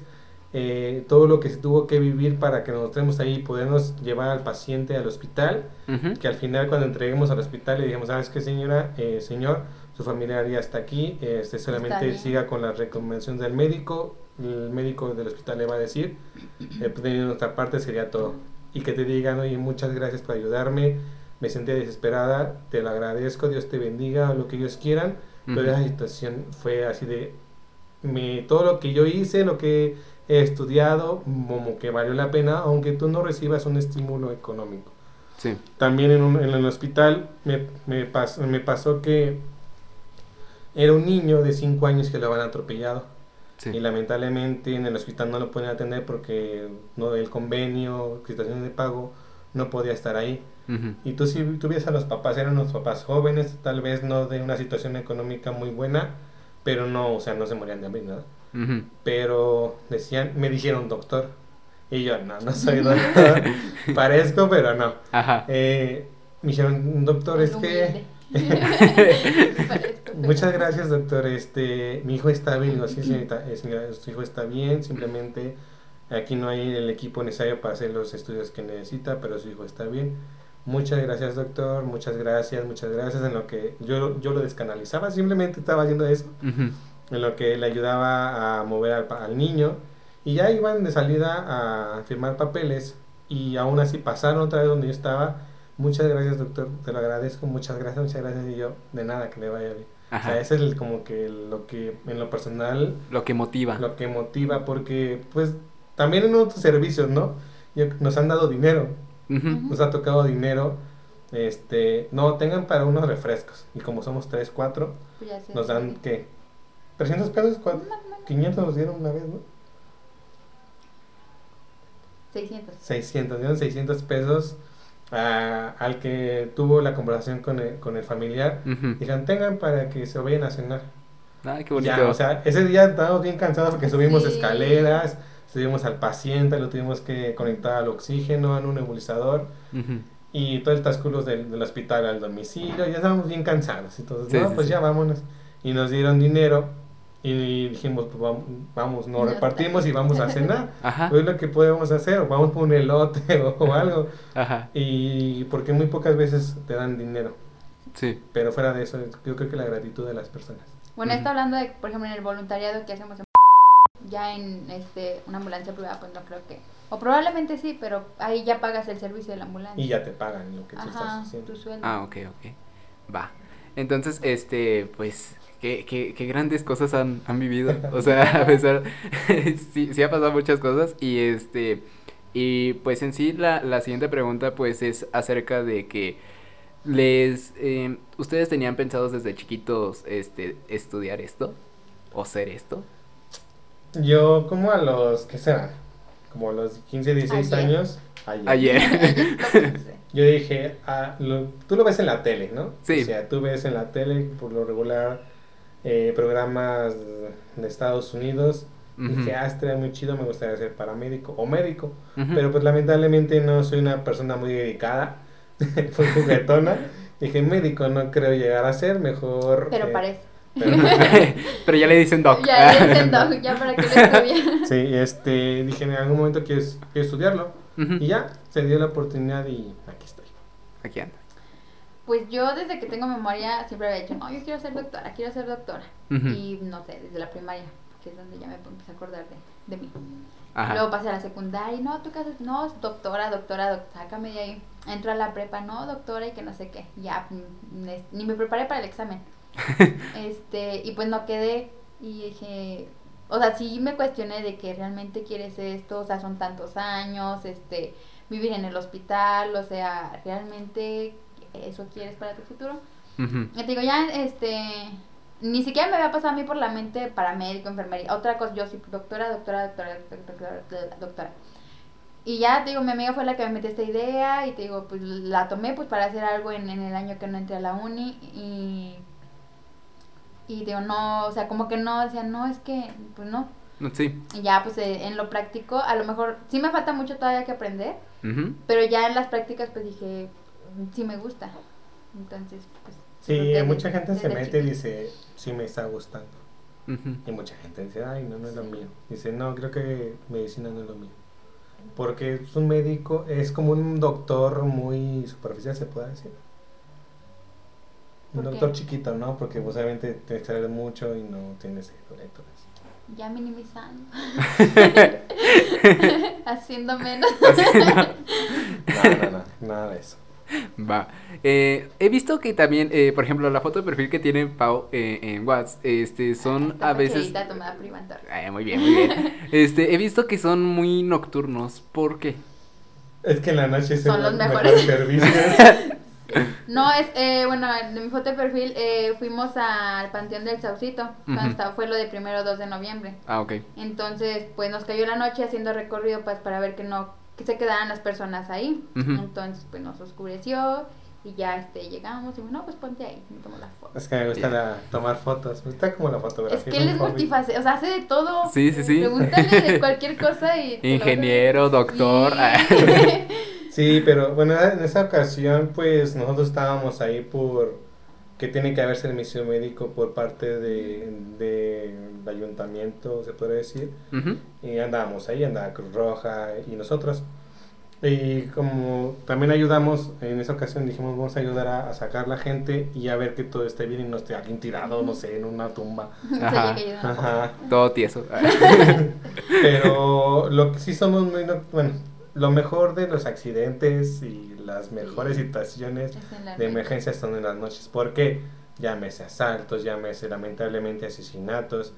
eh, todo lo que se tuvo que vivir para que nos estemos ahí y podernos llevar al paciente al hospital, Ujú. que al final cuando entreguemos al hospital le dijimos, ¿sabes qué señora? Eh, señor, su familiar ya está aquí, este, solamente bien. siga con las recomendaciones del médico, el médico del hospital le va a decir, eh, pues, de nuestra parte sería todo. Y que te digan, oye, muchas gracias por ayudarme, me sentía desesperada, te lo agradezco, Dios te bendiga, lo que ellos quieran, pero Ujú. esa situación fue así de, me, todo lo que yo hice, lo que he estudiado, como que valió la pena, aunque tú no recibas un estímulo económico. Sí. También en, un- en el hospital me, me, pas- me pasó que era un niño de 5 años que lo habían atropellado. Sí. Y lamentablemente en el hospital no lo pueden atender porque no el convenio, situaciones de pago, no podía estar ahí. Ujú. Y tú si tuvieras a los papás, eran unos papás jóvenes, tal vez no de una situación económica muy buena, pero no, o sea, no se morían de hambre, nada. Ujú. Pero decían, me dijeron doctor. Y yo, no, no soy doctor. Parezco, pero no. Ajá. Eh, me dijeron, doctor, es que... Muchas gracias, doctor. Este, mi hijo está bien. Digo, sí, señorita, eh, señora, su hijo está bien. Simplemente aquí no hay el equipo necesario para hacer los estudios que necesita, pero su hijo está bien. Muchas gracias, doctor. Muchas gracias, muchas gracias. En lo que yo, yo lo descanalizaba, simplemente estaba haciendo eso. En lo que le ayudaba a mover al, al niño. Y ya iban de salida a firmar papeles. Y aún así pasaron otra vez donde yo estaba. Muchas gracias, doctor. Te lo agradezco. Muchas gracias, muchas gracias. Y yo, de nada, que le vaya bien. O Ajá. sea, ese es el- como que lo que en lo personal Lo que motiva. lo que motiva porque pues también en otros servicios, ¿no? Yo- nos han dado dinero, Ujú. nos ha tocado dinero, este, no, tengan para unos refrescos y como somos 3, 4, Pues nos dan, ¿qué? ¿300 pesos? ¿Cuánto? 500 nos dieron una vez, ¿no? 600. 600, nos dieron 600 pesos a- al que tuvo la conversación con el, con el familiar. Ujú. Dijeron, tengan para que se vayan a cenar. Ay, qué bonito. Ya, o sea, ese día estábamos bien cansados porque subimos Sí. escaleras, subimos al paciente, lo tuvimos que conectar al oxígeno, en un nebulizador y todo el transcurso del, del hospital al domicilio, ya estábamos bien cansados. Entonces, Sí, no, sí, pues sí. ya vámonos. Y nos dieron dinero y dijimos, pues vamos, vamos nos Ya repartimos y vamos a cenar. Ajá. Pues es lo que podemos hacer, o vamos por un elote o, o algo. Ajá. Y porque muy pocas veces te dan dinero, Sí. pero fuera de eso, yo creo que la gratitud de las personas. Bueno, está hablando de, por ejemplo, en el voluntariado que hacemos en ya en este una ambulancia privada, pues no creo que. O probablemente sí, pero ahí ya pagas el servicio de la ambulancia. Y ya te pagan lo que tú estás haciendo. tu sueldo. Ah, ok, ok. Va. Entonces, este, pues, qué, qué, qué grandes cosas han, han vivido. O sea, a pesar, sí, sí ha pasado muchas cosas. Y este, y pues en sí la, la siguiente pregunta pues es acerca de que les, eh, ¿ustedes tenían pensados desde chiquitos, este, estudiar esto? ¿O ser esto? Yo como a los, ¿qué será? Como a los 15, 16 Ayer. años. Ayer. Yo dije, ah, lo- tú lo ves en la tele, ¿no? Sí. O sea, tú ves en la tele, por lo regular, eh, programas de Estados Unidos. Ujú. Dije, ah, estaría muy chido, me gustaría ser paramédico o médico. Pero pues lamentablemente no soy una persona muy dedicada. Fui juguetona. Dije, médico no creo llegar a ser, mejor... Pero eh, parece. pero- Pero ya le dicen doc. Ya, ya entiendo, ya para que lo estudie. Sí, este, dije en algún momento quiero, quiero estudiarlo. Y ya, se dio la oportunidad y aquí estoy. Aquí anda. Pues yo desde que tengo memoria siempre había dicho, no, yo quiero ser doctora, quiero ser doctora. Y no sé, desde la primaria, que es donde ya me empecé a acordar de, de mí. Ajá. Luego pasé a la secundaria y no, tú qué haces, no, doctora, doctora, doc- sácame de ahí. Entro a la prepa, no, doctora y que no sé qué. Ya, mm, ni me preparé para el examen. este, y pues no quedé y dije, o sea, sí me cuestioné de que realmente quieres esto, o sea, son tantos años, este, vivir en el hospital, o sea, realmente eso quieres para tu futuro. Ujú. Y te digo, ya, este, ni siquiera me había pasado a mí por la mente paramédico, enfermería. Otra cosa, yo soy doctora, doctora, doctora, doctora, doctora. doctora. Y ya, te digo, mi amiga fue la que me metió esta idea y te digo, pues la tomé pues para hacer algo en, en el año que no entré a la uni y... Y digo, no, o sea, como que no, decía, no, es que, pues no. Sí. Y ya, pues eh, en lo práctico, a lo mejor sí me falta mucho todavía que aprender, Ujú. pero ya en las prácticas pues dije, sí me gusta. Entonces, pues... Sí, mucha gente se mete y dice, sí me está gustando. Y mucha gente dice, ay, no, no es lo mío. Dice, no, creo que medicina no es lo mío. Porque es un médico, es como un doctor muy superficial, se puede decir. Un doctor chiquito, ¿no? Porque pues, obviamente tienes que saber mucho y no tienes eso. Ya minimizando. Haciendo menos. No, no, no, nada de eso. Va. Eh, he visto que también, eh, por ejemplo, la foto de perfil que tiene Pau eh, en WhatsApp, este, son Esta a veces... tomada por Iván Torres. Eh, muy bien, muy bien. Este, he visto que son muy nocturnos. ¿Por qué? Es que en la noche Son los mejor mejores. servicios. No, es, eh, bueno, de mi foto de perfil eh, fuimos al Panteón del Saucito, estaba- fue lo de primero 2 de noviembre. Ah, ok. Entonces, pues nos cayó la noche haciendo recorrido pues, para ver que no que se quedaran las personas ahí. Entonces, pues nos oscureció y ya este llegamos y bueno, pues ponte ahí, me tomo la foto. Es que me gusta la- tomar fotos. Me gusta como la fotografía. Es que él es multifacético, o sea, hace de todo. Sí, sí, sí. Pregúntale de cualquier cosa y... Ingeniero, doctor. Sí. Sí, pero bueno, en esa ocasión pues nosotros estábamos ahí por que tiene que haber servicio médico por parte de, de el ayuntamiento, se podría decir, Ujú. y andábamos ahí, andaba Cruz Roja y nosotros. Y como también ayudamos, en esa ocasión dijimos vamos a ayudar a, a sacar la gente y a ver que todo esté bien y no esté alguien tirado, no sé, en una tumba. Ajá. Ajá. Todo tieso. Pero lo que sí somos bueno, lo mejor de los accidentes y las mejores Sí. situaciones en de emergencia son en las noches. porque Llámese asaltos, llámese lamentablemente asesinatos,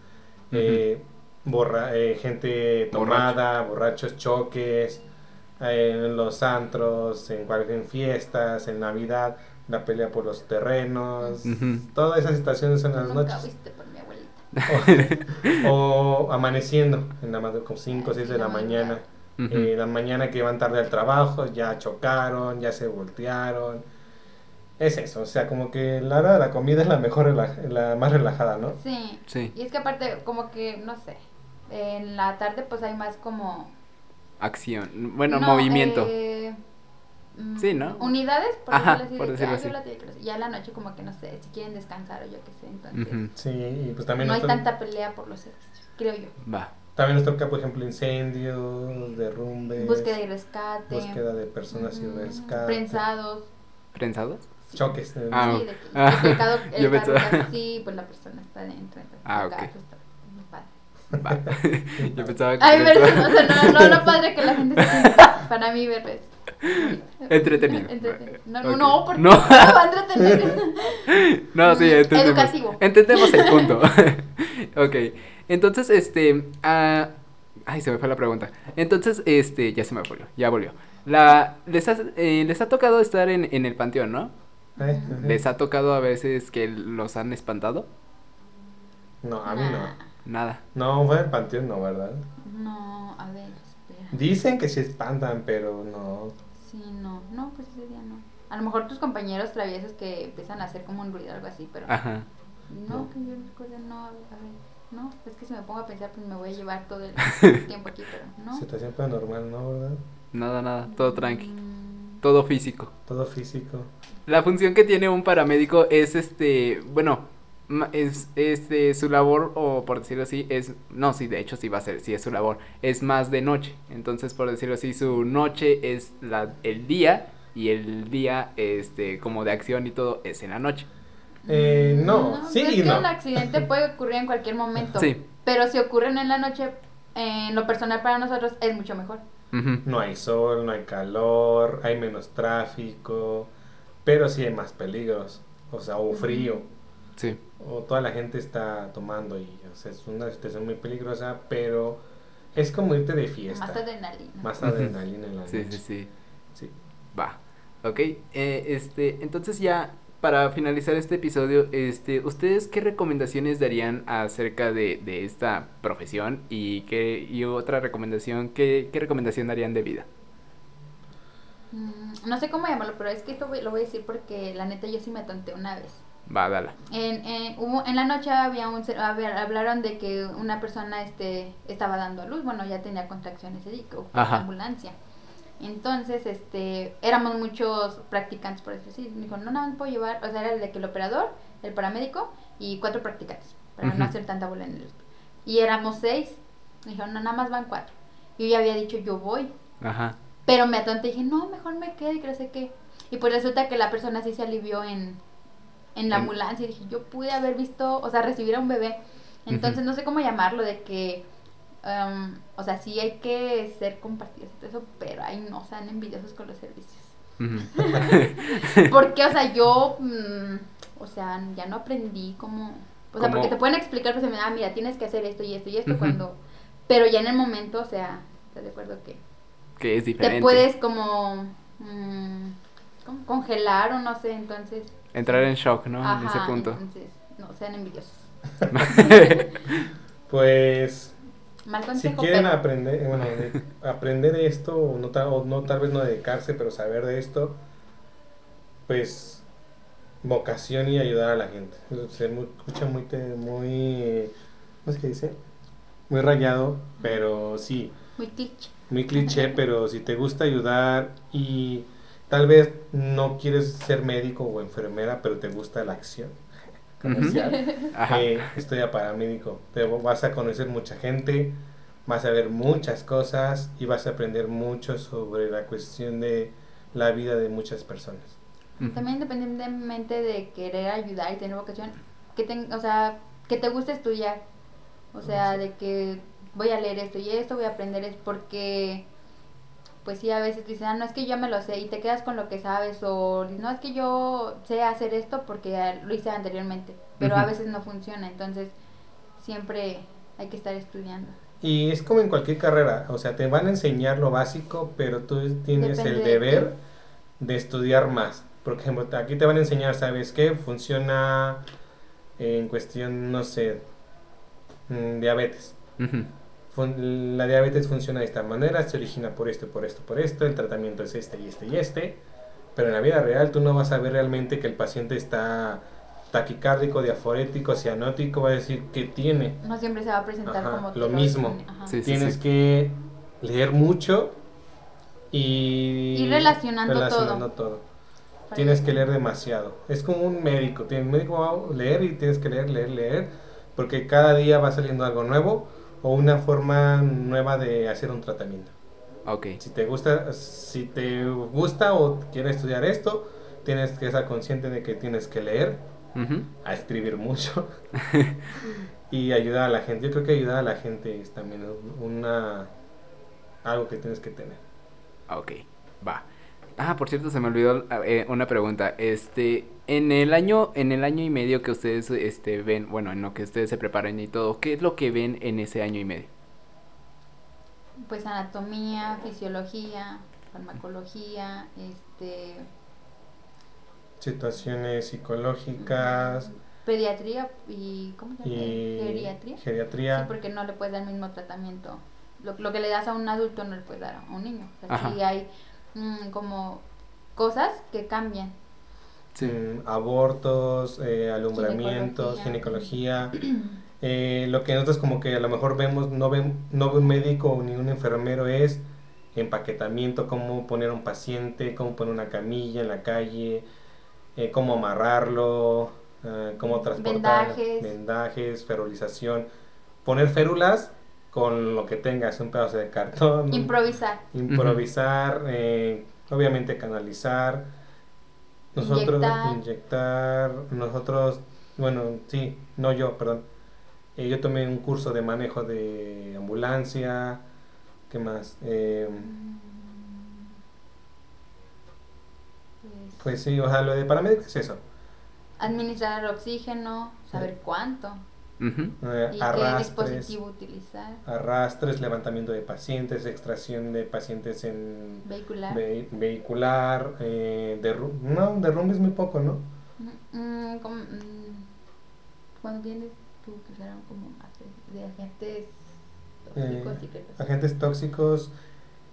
eh, borra, eh, gente tomada, borrachos, choques, eh, en los antros, en cualquier fiestas, en Navidad, la pelea por los terrenos, todas esas situaciones son en las Nunca noches. viste por mi abuelita. O, o amaneciendo en la madrugada, como 5 o 6 de la mañana. Ujú. Eh, la mañana que van tarde al trabajo, ya chocaron, ya se voltearon. Es eso, o sea, como que la hora de la comida es la mejor, la más relajada, ¿no? Sí. Sí. Y es que aparte, como que, no sé, en la tarde pues hay más como... Acción. Bueno, no, movimiento. eh, mm, Sí, ¿no? Unidades, por Ajá, decirlo así. por de que, decirlo "Ay, yo así. que hacer". Ya en la noche como que, no sé, si quieren descansar o yo qué sé, entonces... Ujú. Sí, y pues también, No hay tanta pelea por los servicios, creo yo. Va. También nos toca, por ejemplo, incendios, derrumbes, Búsqueda y rescate. búsqueda de personas y ujú, rescate, Prensados. ¿Prensados? choques. eh, Ah, sí, de que ah, el carro, yo carro pensaba- está así, pues la persona está dentro. entonces, Ah, ok. pues. Va. Yo pensaba que. Ay, pero o sea, no, no, no padre que la gente se Para mí ver es Entretenido. Entretenido. No, Ok. no, porque No. no. va a entretener. No, sí, entendemos. Educativo. Entendemos el punto. ok. Entonces, este. ah, ay, se me fue la pregunta. Entonces, este. Ya se me volvió. Ya volvió. La, les, ha, eh, les ha tocado estar en, en el panteón, ¿no? eh, ¿Les ha tocado a veces que los han espantado? No, a mí no. Nada. No, fue el panteón, no, ¿verdad? No, a ver, espera. Dicen que se espantan, pero no. Sí, no, no, pues ese día no. A lo mejor tus compañeros traviesos que empiezan a hacer como un ruido o algo así, pero Ajá. no, No. que yo recuerde, no, a ver, no, es que si me pongo a pensar, pues me voy a llevar todo el tiempo aquí, pero no. Situación paranormal, ¿no, verdad? Nada, nada. Todo tranqui. Mm, Todo físico. Todo físico. La función que tiene un paramédico es este, bueno, ma- es este su labor o por decirlo así es no, sí, de hecho sí va a ser, sí es su labor, es más de noche. Entonces, por decirlo así, su noche es la el día y el día este como de acción y todo es en la noche. Eh, no, sí es y que no. un accidente puede ocurrir en cualquier momento. Sí. Pero si ocurren en la noche, en lo personal para nosotros es mucho mejor. No hay sol, no hay calor, hay menos tráfico, pero sí hay más peligros, o sea, o frío, Sí. o toda la gente está tomando y o sea, es una situación muy peligrosa, pero es como irte de fiesta, Más adrenalina. más adrenalina en la Sí, noche. sí, sí. Sí. Va. Ok, eh, este, entonces ya para finalizar este episodio, este, ¿ustedes qué recomendaciones darían acerca de, de esta profesión y qué y otra recomendación, qué, qué recomendación darían de vida? Mm, no sé cómo llamarlo, pero es que esto lo voy a decir porque la neta yo sí me atonté una vez. Va, dale. En, en, hubo, en la noche había un había- hablaron de que una persona este estaba dando a luz, bueno, ya tenía contracciones Ajá. ambulancia. Entonces, este, éramos muchos practicantes, por eso sí. Me dijo, no, nada más puedo llevar, o sea, era el de que el operador, el paramédico y cuatro practicantes, para no hacer tanta bola en el... Y éramos seis. Me dijo, no, nada más van cuatro. Yo ya había dicho, yo voy. Ajá. Pero me atonté y dije, no, mejor me quedo y que no sé qué. Y pues resulta que la persona sí se alivió en, en la ambulancia. Y dije, yo pude haber visto, o sea, recibir a un bebé. Entonces no sé cómo llamarlo, de que, um, o sea, sí hay que ser compartidos y todo eso, pero ahí no sean envidiosos con los servicios. Porque, o sea, yo, mm, o sea, ya no aprendí cómo, o sea, ¿Cómo? porque te pueden explicar, pues, ah, mira, tienes que hacer esto y esto y esto cuando, pero ya en el momento, o sea, ¿estás de acuerdo que? que es diferente. te puedes como mm, congelar o no sé, entonces. Entrar en shock, ¿no? en ese punto. Entonces, no sean envidiosos. Pues Mal si quieren pero aprender, eh, bueno, de- aprender esto, o no, o no tal vez no dedicarse, pero saber de esto, pues vocación y ayudar a la gente. Se escucha muy, te- muy, ¿cómo se dice? Muy rayado, pero sí, muy cliché. muy cliché, pero si te gusta ayudar y tal vez no quieres ser médico o enfermera, pero te gusta la acción comercial, eh, estudia paramédico. Te vas a conocer mucha gente, vas a ver muchas cosas y vas a aprender mucho sobre la cuestión de la vida de muchas personas. También independientemente de querer ayudar y tener vocación, que ten- o sea, que te guste estudiar. O sea, de que voy a leer esto y esto, voy a aprender es porque pues sí, a veces dicen, ah, no, es que yo ya me lo sé y te quedas con lo que sabes o no, es que yo sé hacer esto porque lo hice anteriormente, pero a veces no funciona, entonces siempre hay que estar estudiando. Y es como en cualquier carrera, o sea, te van a enseñar lo básico, pero tú tienes Depende el de deber de estudiar más. Por ejemplo, aquí te van a enseñar, ¿sabes qué? Funciona en cuestión, no sé, mm, diabetes. La diabetes funciona de esta manera, se origina por esto, por esto, por esto, el tratamiento es este y este y este, pero en la vida real tú no vas a ver realmente que el paciente está taquicárdico, diaforético, cianótico, va a decir que tiene. No siempre se va a presentar Ajá, como lo mismo. Sí, sí, Tienes que leer mucho y Ir relacionando relacionando todo. Tienes que leer demasiado. Es como un médico. Tienes médico va a leer y tienes que leer, leer, leer. Porque cada día va saliendo algo nuevo o una forma nueva de hacer un tratamiento. Ok. Si te gusta, si te gusta o quieres estudiar esto, tienes que estar consciente de que tienes que leer, a escribir mucho y ayudar a la gente. Yo creo que ayudar a la gente es también una algo que tienes que tener. Ok, va. Ah, por cierto, se me olvidó eh, una pregunta. Este, en el año, en el año y medio que ustedes este ven, bueno, en lo que ustedes se preparan y todo, ¿qué es lo que ven en ese año y medio? Pues anatomía, fisiología, farmacología, este Situaciones psicológicas pediatría y ¿cómo se llama? y Geriatría. Sí, geriatría. porque no le puedes dar el mismo tratamiento. Lo, lo que le das a un adulto no le puedes dar a un niño. O sea, Ajá. sí hay mm, como cosas que cambian. mm, abortos, eh, alumbramientos, ginecología. Eh, lo que nosotros como que a lo mejor vemos, no ven, no ve un médico ni un enfermero es empaquetamiento, cómo poner a un paciente, cómo poner una camilla en la calle, eh, cómo amarrarlo, eh, cómo transportar, Vendajes. vendajes, ferulización, poner férulas con lo que tengas, un pedazo de cartón, Improvisar. improvisar, eh, obviamente canalizar, nosotros Inyectar. inyectar. nosotros, bueno, sí, no yo, perdón. Eh, yo tomé un curso de manejo de ambulancia, ¿qué más? Eh, Pues, pues sí, o sea, lo de paramédico es eso. administrar oxígeno, saber cuánto Ujú. eh, y qué arrastres, dispositivo utilizar. arrastres, levantamiento de pacientes, extracción de pacientes en Vehicular. ve- vehicular, eh, derru- no, derrumbes muy poco, ¿no? Mm, como, mm, cuando tienes tú que serán como más de, de agentes tóxicos y qué cosa. Agentes tóxicos,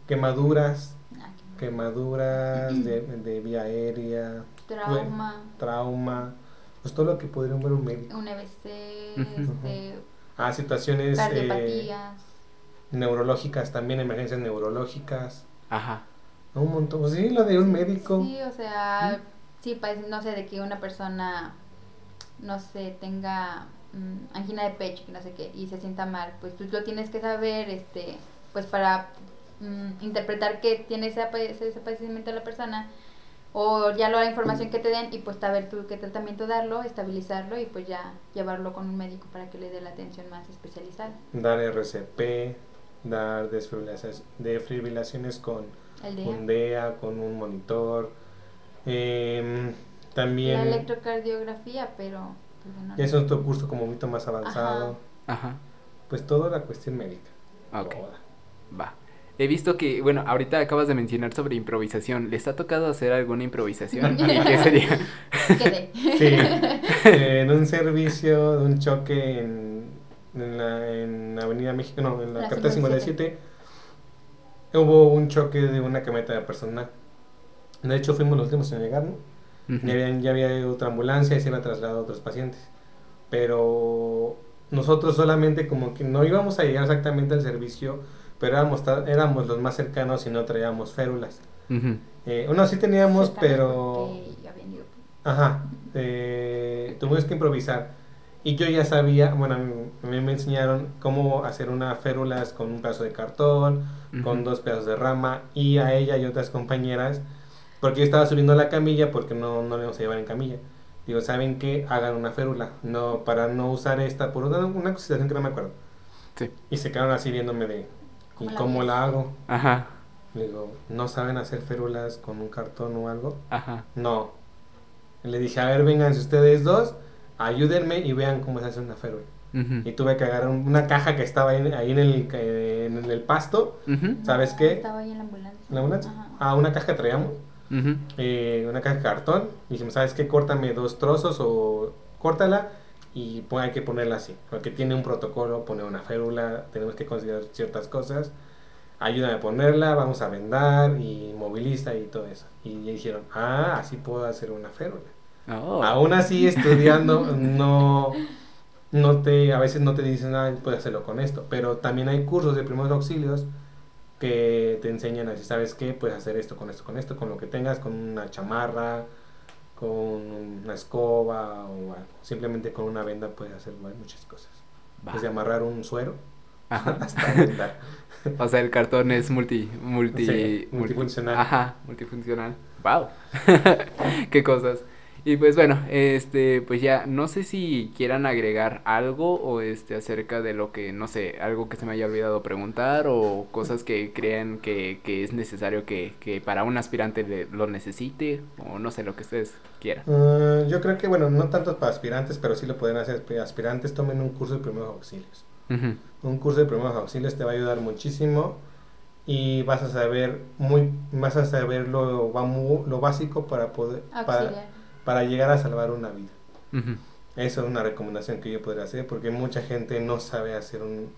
quemaduras, Ah, qué quemaduras de, de vía aérea, Trauma, trauma, pues todo lo que podría ver un médico. un EBC, Ujú. este, Ah, situaciones eh, neurológicas, también emergencias neurológicas, Ajá. un montón. Pues sí, lo de un médico. Sí, o sea, sí, pues no sé, de que una persona, no sé, tenga mm, angina de pecho, que no sé qué, y se sienta mal, pues tú lo tienes que saber, este, pues para mm, interpretar que tiene ese, ese, ese padecimiento la persona, o ya la información que te den, y pues saber tú qué tratamiento darlo, estabilizarlo, y pues ya llevarlo con un médico para que le dé la atención más especializada. Dar RCP, dar desfibrilaciones, con El de un DEA, con un monitor. la también electrocardiografía, pero pues, ya es otro curso como un poquito más avanzado. Ajá. Pues toda la cuestión médica. Ok. toda. Va. He visto que, bueno, ahorita acabas de mencionar sobre improvisación. ¿Les ha tocado hacer alguna improvisación? ¿Y qué sería? quedé. Sí, en un servicio de un choque en, en la en Avenida México, no, en la La carretera 57. 57, hubo un choque de una camioneta de personal. De hecho, fuimos los últimos en llegar, ¿no? Ujú. Ya, había, ya había otra ambulancia y se iba a trasladar a otros pacientes. Pero nosotros solamente como que no íbamos a llegar exactamente al servicio, pero éramos, éramos los más cercanos y no traíamos férulas. Ujú. Eh, uno sí teníamos, pero... Ajá, eh, tuvimos que improvisar. Y yo ya sabía, bueno, a mí, a mí me enseñaron cómo hacer una férulas con un pedazo de cartón, con Ujú. dos pedazos de rama, y a ella y otras compañeras, porque yo estaba subiendo a la camilla porque no, no le íbamos a llevar en camilla. Digo, ¿saben qué? Hagan una férula, no, para no usar esta, por una, una situación que no me acuerdo. Sí. Y se quedaron así viéndome de, ¿y ¿Cómo la cómo ves? la hago? Ajá. Le digo, ¿no saben hacer férulas con un cartón o algo? Ajá. No. Le dije, a ver, vengan ustedes dos, ayúdenme y vean cómo se hace una férula. Ujú. Y tuve que agarrar un- una caja que estaba ahí, ahí en, el, eh, en el pasto, Ujú. ¿Sabes No, qué? Estaba ahí en la ambulancia. en la ambulancia. Ajá. Ah, una caja que traíamos, Ujú. eh, una caja de cartón. Y dijimos, ¿sabes qué? Córtame dos trozos o córtala y pues hay que ponerla así. Porque tiene un protocolo, poner una férula, tenemos que considerar ciertas cosas. Ayúdame a ponerla, vamos a vendar y moviliza y todo eso. Y ya dijeron, ah, así puedo hacer una férula. Oh. Aún así, estudiando, no, no te, a veces no te dicen, ah, puedes hacerlo con esto, pero también hay cursos de primeros auxilios que te enseñan así, ¿sabes qué? Puedes hacer esto con esto, con esto, con lo que tengas, con una chamarra, con una escoba o algo. Simplemente con una venda puedes hacer muchas cosas. Va. Desde amarrar un suero Ajá. hasta vendar. O sea, el cartón es multi, multi, Sí, multi- multifuncional. Ajá, multifuncional. Wow. Qué cosas. Y pues bueno, este, pues ya, no sé si quieran agregar algo o este acerca de lo que, no sé, algo que se me haya olvidado preguntar o cosas que crean que, que es necesario que, que para un aspirante le- lo necesite o no sé, lo que ustedes quieran. Ah, yo creo que, bueno, no tanto para aspirantes, pero sí lo pueden hacer. Aspirantes tomen un curso de primeros auxilios. Un curso de primeros auxilios te va a ayudar muchísimo y vas a saber muy vas a saber lo, lo básico para poder para, Auxiliar. para llegar a salvar una vida. Ujú. Eso es una recomendación que yo podría hacer porque mucha gente no sabe hacer un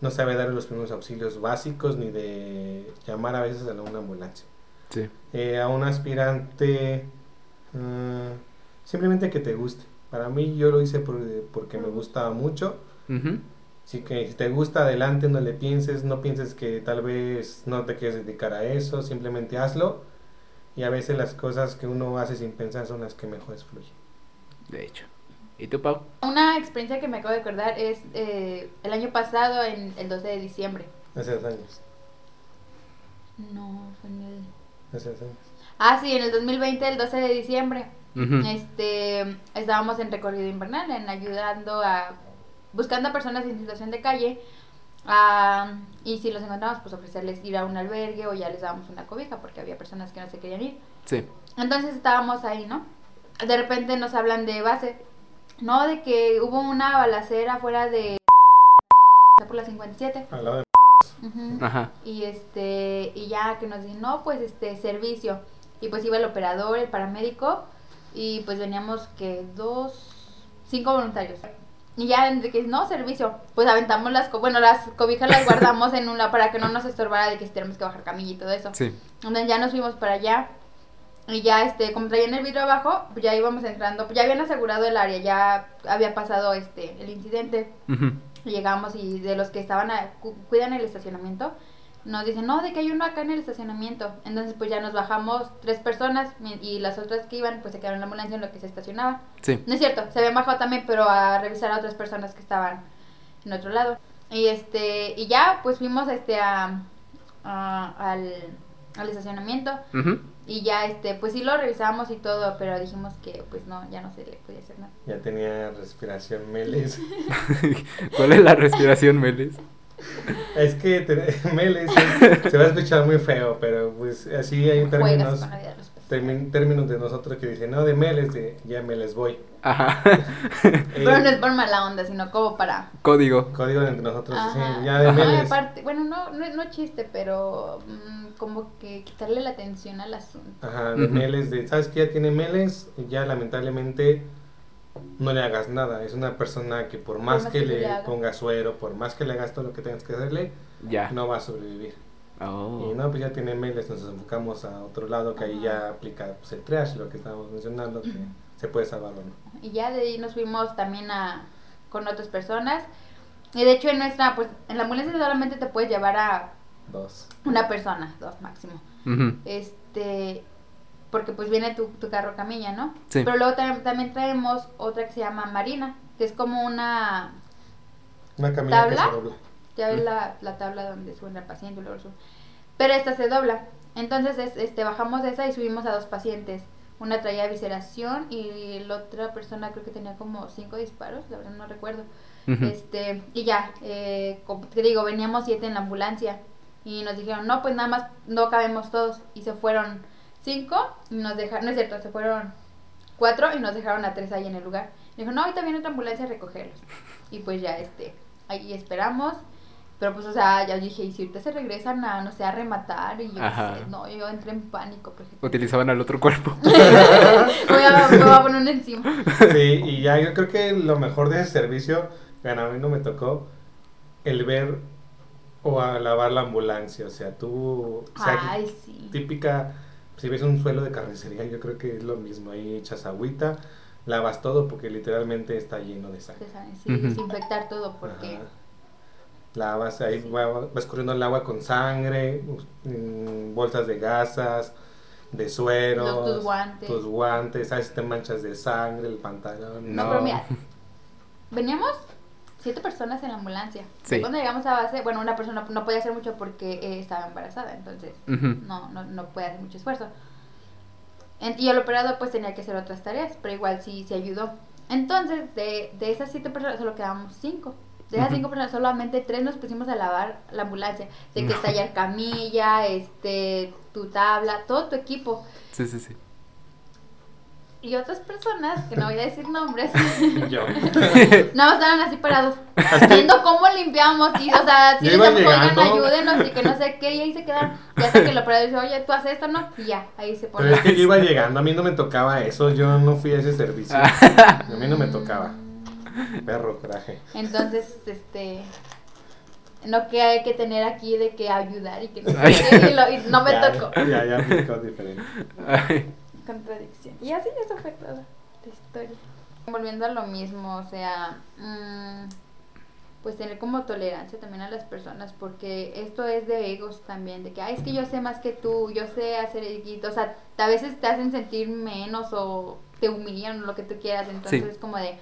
no sabe dar los primeros auxilios básicos ni de llamar a veces a una ambulancia. Sí. Eh, a un aspirante mm, simplemente que te guste. Para mí yo lo hice por- porque me gustaba mucho. Ujú. Así que si te gusta, adelante, no le pienses, no pienses que tal vez no te quieres dedicar a eso, simplemente hazlo. Y a veces las cosas que uno hace sin pensar son las que mejor fluyen. De hecho. ¿Y tú, Pau? Una experiencia que me acabo de acordar es eh, el año pasado, en el 12 de diciembre. Hace dos años. No, fue en el... Hace dos años. Ah, sí, en el 2020, el 12 de diciembre. Ujú. Este, estábamos en recorrido invernal, en ayudando a, buscando a personas en situación de calle, ah, y si los encontramos, pues ofrecerles ir a un albergue o ya les dábamos una cobija, porque había personas que no se querían ir. Sí. Entonces estábamos ahí, ¿no? De repente nos hablan de base, no, de que hubo una balacera fuera de por la 57. Al lado de Ujú. Ajá. Y este, y ya que nos dicen, no, pues este, servicio. Y pues iba el operador, el paramédico, Y pues veníamos que dos, cinco voluntarios. Y ya de que no servicio, pues aventamos las, co- bueno, las cobijas las guardamos en un lado para que no nos estorbara de que si tenemos que bajar camilla y todo eso. Sí. Entonces ya nos fuimos para allá. Y ya, este, como traían el vidrio abajo, pues ya íbamos entrando. Pues ya habían asegurado el área, ya había pasado este el incidente. Llegamos y de los que estaban, a- cu- cuidan el estacionamiento, nos dicen, no, de que hay uno acá en el estacionamiento. Entonces pues ya nos bajamos tres personas y las otras que iban pues se quedaron en la ambulancia en lo que se estacionaba. Sí. No es cierto, se habían bajado también, pero a revisar a otras personas que estaban en otro lado. Y este, y ya pues fuimos este a, a- al, al estacionamiento y ya este, pues sí lo revisamos y todo, pero dijimos que pues no, ya no se le podía hacer nada. Ya tenía respiración Meles. ¿Cuál es la respiración, Meles? Es que te- Meles es- se va a escuchar muy feo, pero pues así hay términos, términos de nosotros que dicen, no, de Meles, de ya me les voy. Ajá. Pero Eh, no es por mala onda, sino como para Código. Código entre nosotros, sí, Ajá. ya de Ajá, y Meles. aparte, bueno, no, no, no chiste, pero mm, como que quitarle la atención al asunto. Ajá, de. Meles, de, ¿sabes que ya tiene Meles? Ya lamentablemente no le hagas nada. Es una persona que por más más que le pongas suero, por más que le hagas todo lo que tengas que hacerle, Ya. no va a sobrevivir. Oh. Y no, pues ya tiene Meles, nos enfocamos a otro lado que ahí ya aplica pues, el triage, lo que estábamos mencionando, que se puede salvar o no. Y ya de ahí nos fuimos también a con otras personas. Y de hecho en nuestra, pues en la ambulancia solamente te puedes llevar a Dos. una persona, dos máximo. Este, porque pues viene tu, tu carro camilla, ¿no? Sí. Pero luego tam- también traemos otra que se llama Marina, que es como una Una camilla que ¿Tabla? se dobla. Ya ves la, la tabla donde suena el paciente y luego sube. Pero esta se dobla. Entonces, es- este, bajamos de esa y subimos a dos pacientes. Una traía visceración y la otra persona creo que tenía como cinco disparos, la verdad no recuerdo. Este, y ya, eh, como te digo, veníamos siete en la ambulancia. Y nos dijeron, no, pues nada más no cabemos todos. Y se fueron cinco y nos dejaron, no es cierto, se fueron cuatro y nos dejaron a tres ahí en el lugar. Y dijo, no, ahorita viene otra ambulancia a recogerlos. Y pues ya, este, ahí esperamos. Pero pues, o sea, ya dije, y si ahorita se regresan a, no sé, a rematar, y yo, sé, no, yo entré en pánico. Porque Utilizaban al otro cuerpo. voy, a, me voy a poner uno encima. Sí, y ya yo creo que lo mejor de ese servicio, bueno, a mí no me tocó el ver o a lavar la ambulancia. O sea, tú, o sea, Ay, sí. típica, si ves un suelo de carnicería, yo creo que es lo mismo. Ahí echas agüita, lavas todo porque literalmente está lleno de sangre. Sí, Ujú. desinfectar todo porque... Ajá. Lavas ahí, Sí. va, va escurriendo el agua con sangre, bolsas de gasas, de sueros, Los- tus guantes. tus guantes, sabes si te manchas de sangre, el pantalón. No, No. pero mira, veníamos siete personas en la ambulancia. Sí. Cuando llegamos a base, bueno, una persona no podía hacer mucho porque eh, estaba embarazada, entonces no, no, no puede hacer mucho esfuerzo. En- y el operador pues tenía que hacer otras tareas, pero igual sí, sí ayudó. Entonces, de, de esas siete personas solo quedamos cinco. De esas cinco personas, solamente tres nos pusimos a lavar la ambulancia. De que No. tallar camilla, este, tu tabla, todo tu equipo. Sí, sí, sí. Y otras personas, que no voy a decir nombres, Yo. Nada más estaban así parados, viendo cómo limpiamos y, o sea, si decíamos, oigan, ayúdenos y que no sé qué, y ahí se quedaron. Y hasta que el operador dice, oye, tú haces esto, ¿no? Y ya, ahí se Pero pone. es que yo iba llegando, a mí no me tocaba eso, yo no fui a ese servicio. A mí no me tocaba. Perro, coraje. Entonces, este, no que hay que tener aquí de que ayudar y que no sé qué, y, lo- y no me Ya, tocó. Ya, ya aplicó diferente. Contradicción. Y así eso fue toda la historia. Volviendo a lo mismo, o sea, mm, pues tener como tolerancia también a las personas, porque esto es de egos también, de que, ay, es que yo sé más que tú, yo sé hacer equito, o sea, a veces te hacen sentir menos o te humillan o lo que tú quieras, entonces Sí. es como de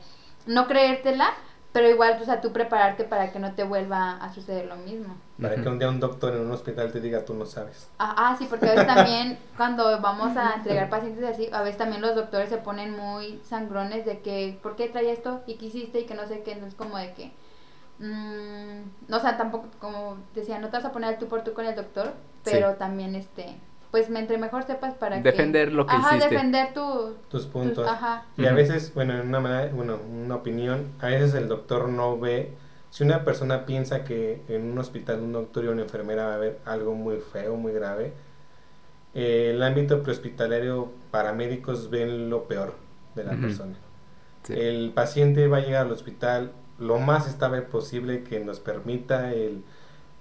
no creértela, pero igual, o sea, tú prepararte para que no te vuelva a suceder lo mismo. Para que Ujú. un día un doctor en un hospital te diga, tú no sabes. Ah, ah, sí, porque a veces también cuando vamos a entregar pacientes así, a veces también los doctores se ponen muy sangrones de que, ¿por qué trae esto? ¿Y qué hiciste? Y que no sé qué, entonces como de que, mm, no, o sea, tampoco, como decía, no te vas a poner tú por tú con el doctor, pero Sí. también, este, pues entre mejor sepas para Defender que... lo que ajá, hiciste. defender tu... Tus tus- puntos. ajá. Y a Ujú. veces, bueno, en una, manera- bueno, una opinión, a veces el doctor no ve, si una persona piensa que en un hospital un doctor y una enfermera va a ver algo muy feo, muy grave, eh, el ámbito prehospitalario paramédicos ven lo peor de la persona. El paciente va a llegar al hospital lo más estable posible que nos permita el,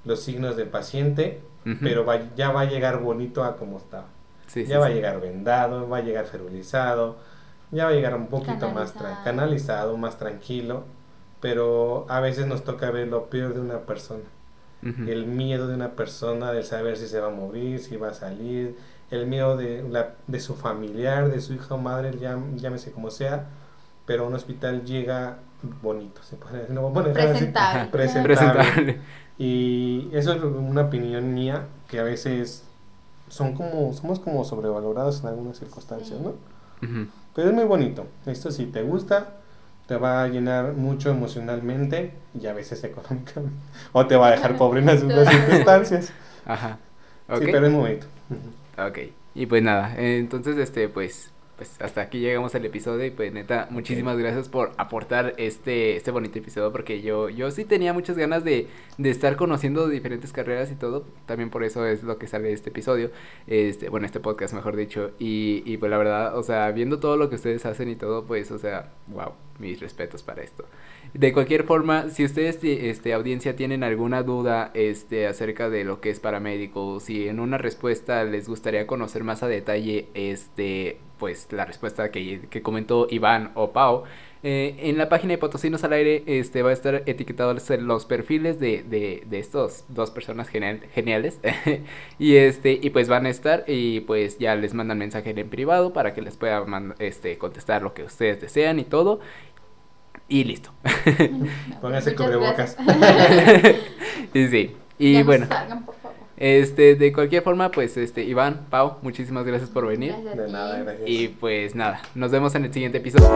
los signos del paciente, pero ya va a llegar bonito a como estaba. ya va a llegar vendado, va a llegar ferulizado, ya va a llegar un poquito más canalizado, más tranquilo, pero a veces nos toca ver lo peor de una persona. El miedo de una persona de saber si se va a morir, si va a salir, el miedo de, la, de su familiar, de su hija o madre, llámese como sea, pero un hospital llega bonito, se puede no, presentable. presentable. Y eso es una opinión mía que a veces son como somos como sobrevalorados en algunas circunstancias, ¿no? Pero es muy bonito. Esto si te gusta, te va a llenar mucho emocionalmente y a veces económicamente. O te va a dejar pobre en algunas circunstancias. Ajá. Sí, pero es bonito. Ok. Y pues nada, entonces este pues pues hasta aquí llegamos al episodio y pues neta, muchísimas gracias por aportar este, este bonito episodio porque yo, yo sí tenía muchas ganas de, de estar conociendo diferentes carreras y todo, también por eso es lo que sale de este episodio, este, bueno, este podcast mejor dicho, y, y pues la verdad, o sea, viendo todo lo que ustedes hacen y todo, pues, o sea, wow, mis respetos para esto. De cualquier forma, si ustedes, este, audiencia, tienen alguna duda este, acerca de lo que es paramédico, si en una respuesta les gustaría conocer más a detalle, este, pues la respuesta que, que comentó Iván o Pau, eh, en la página de Potosinos al aire este, va a estar etiquetados los perfiles de, de, de estos dos personas geniales. y este y pues van a estar y pues ya les mandan mensaje en privado para que les pueda este, contestar lo que ustedes desean y todo y listo. Pónganse cubrebocas. y sí. Y bueno. Este, de cualquier forma, pues, este, Iván, Pau, muchísimas gracias por venir. De nada, gracias. Y pues nada, nos vemos en el siguiente episodio.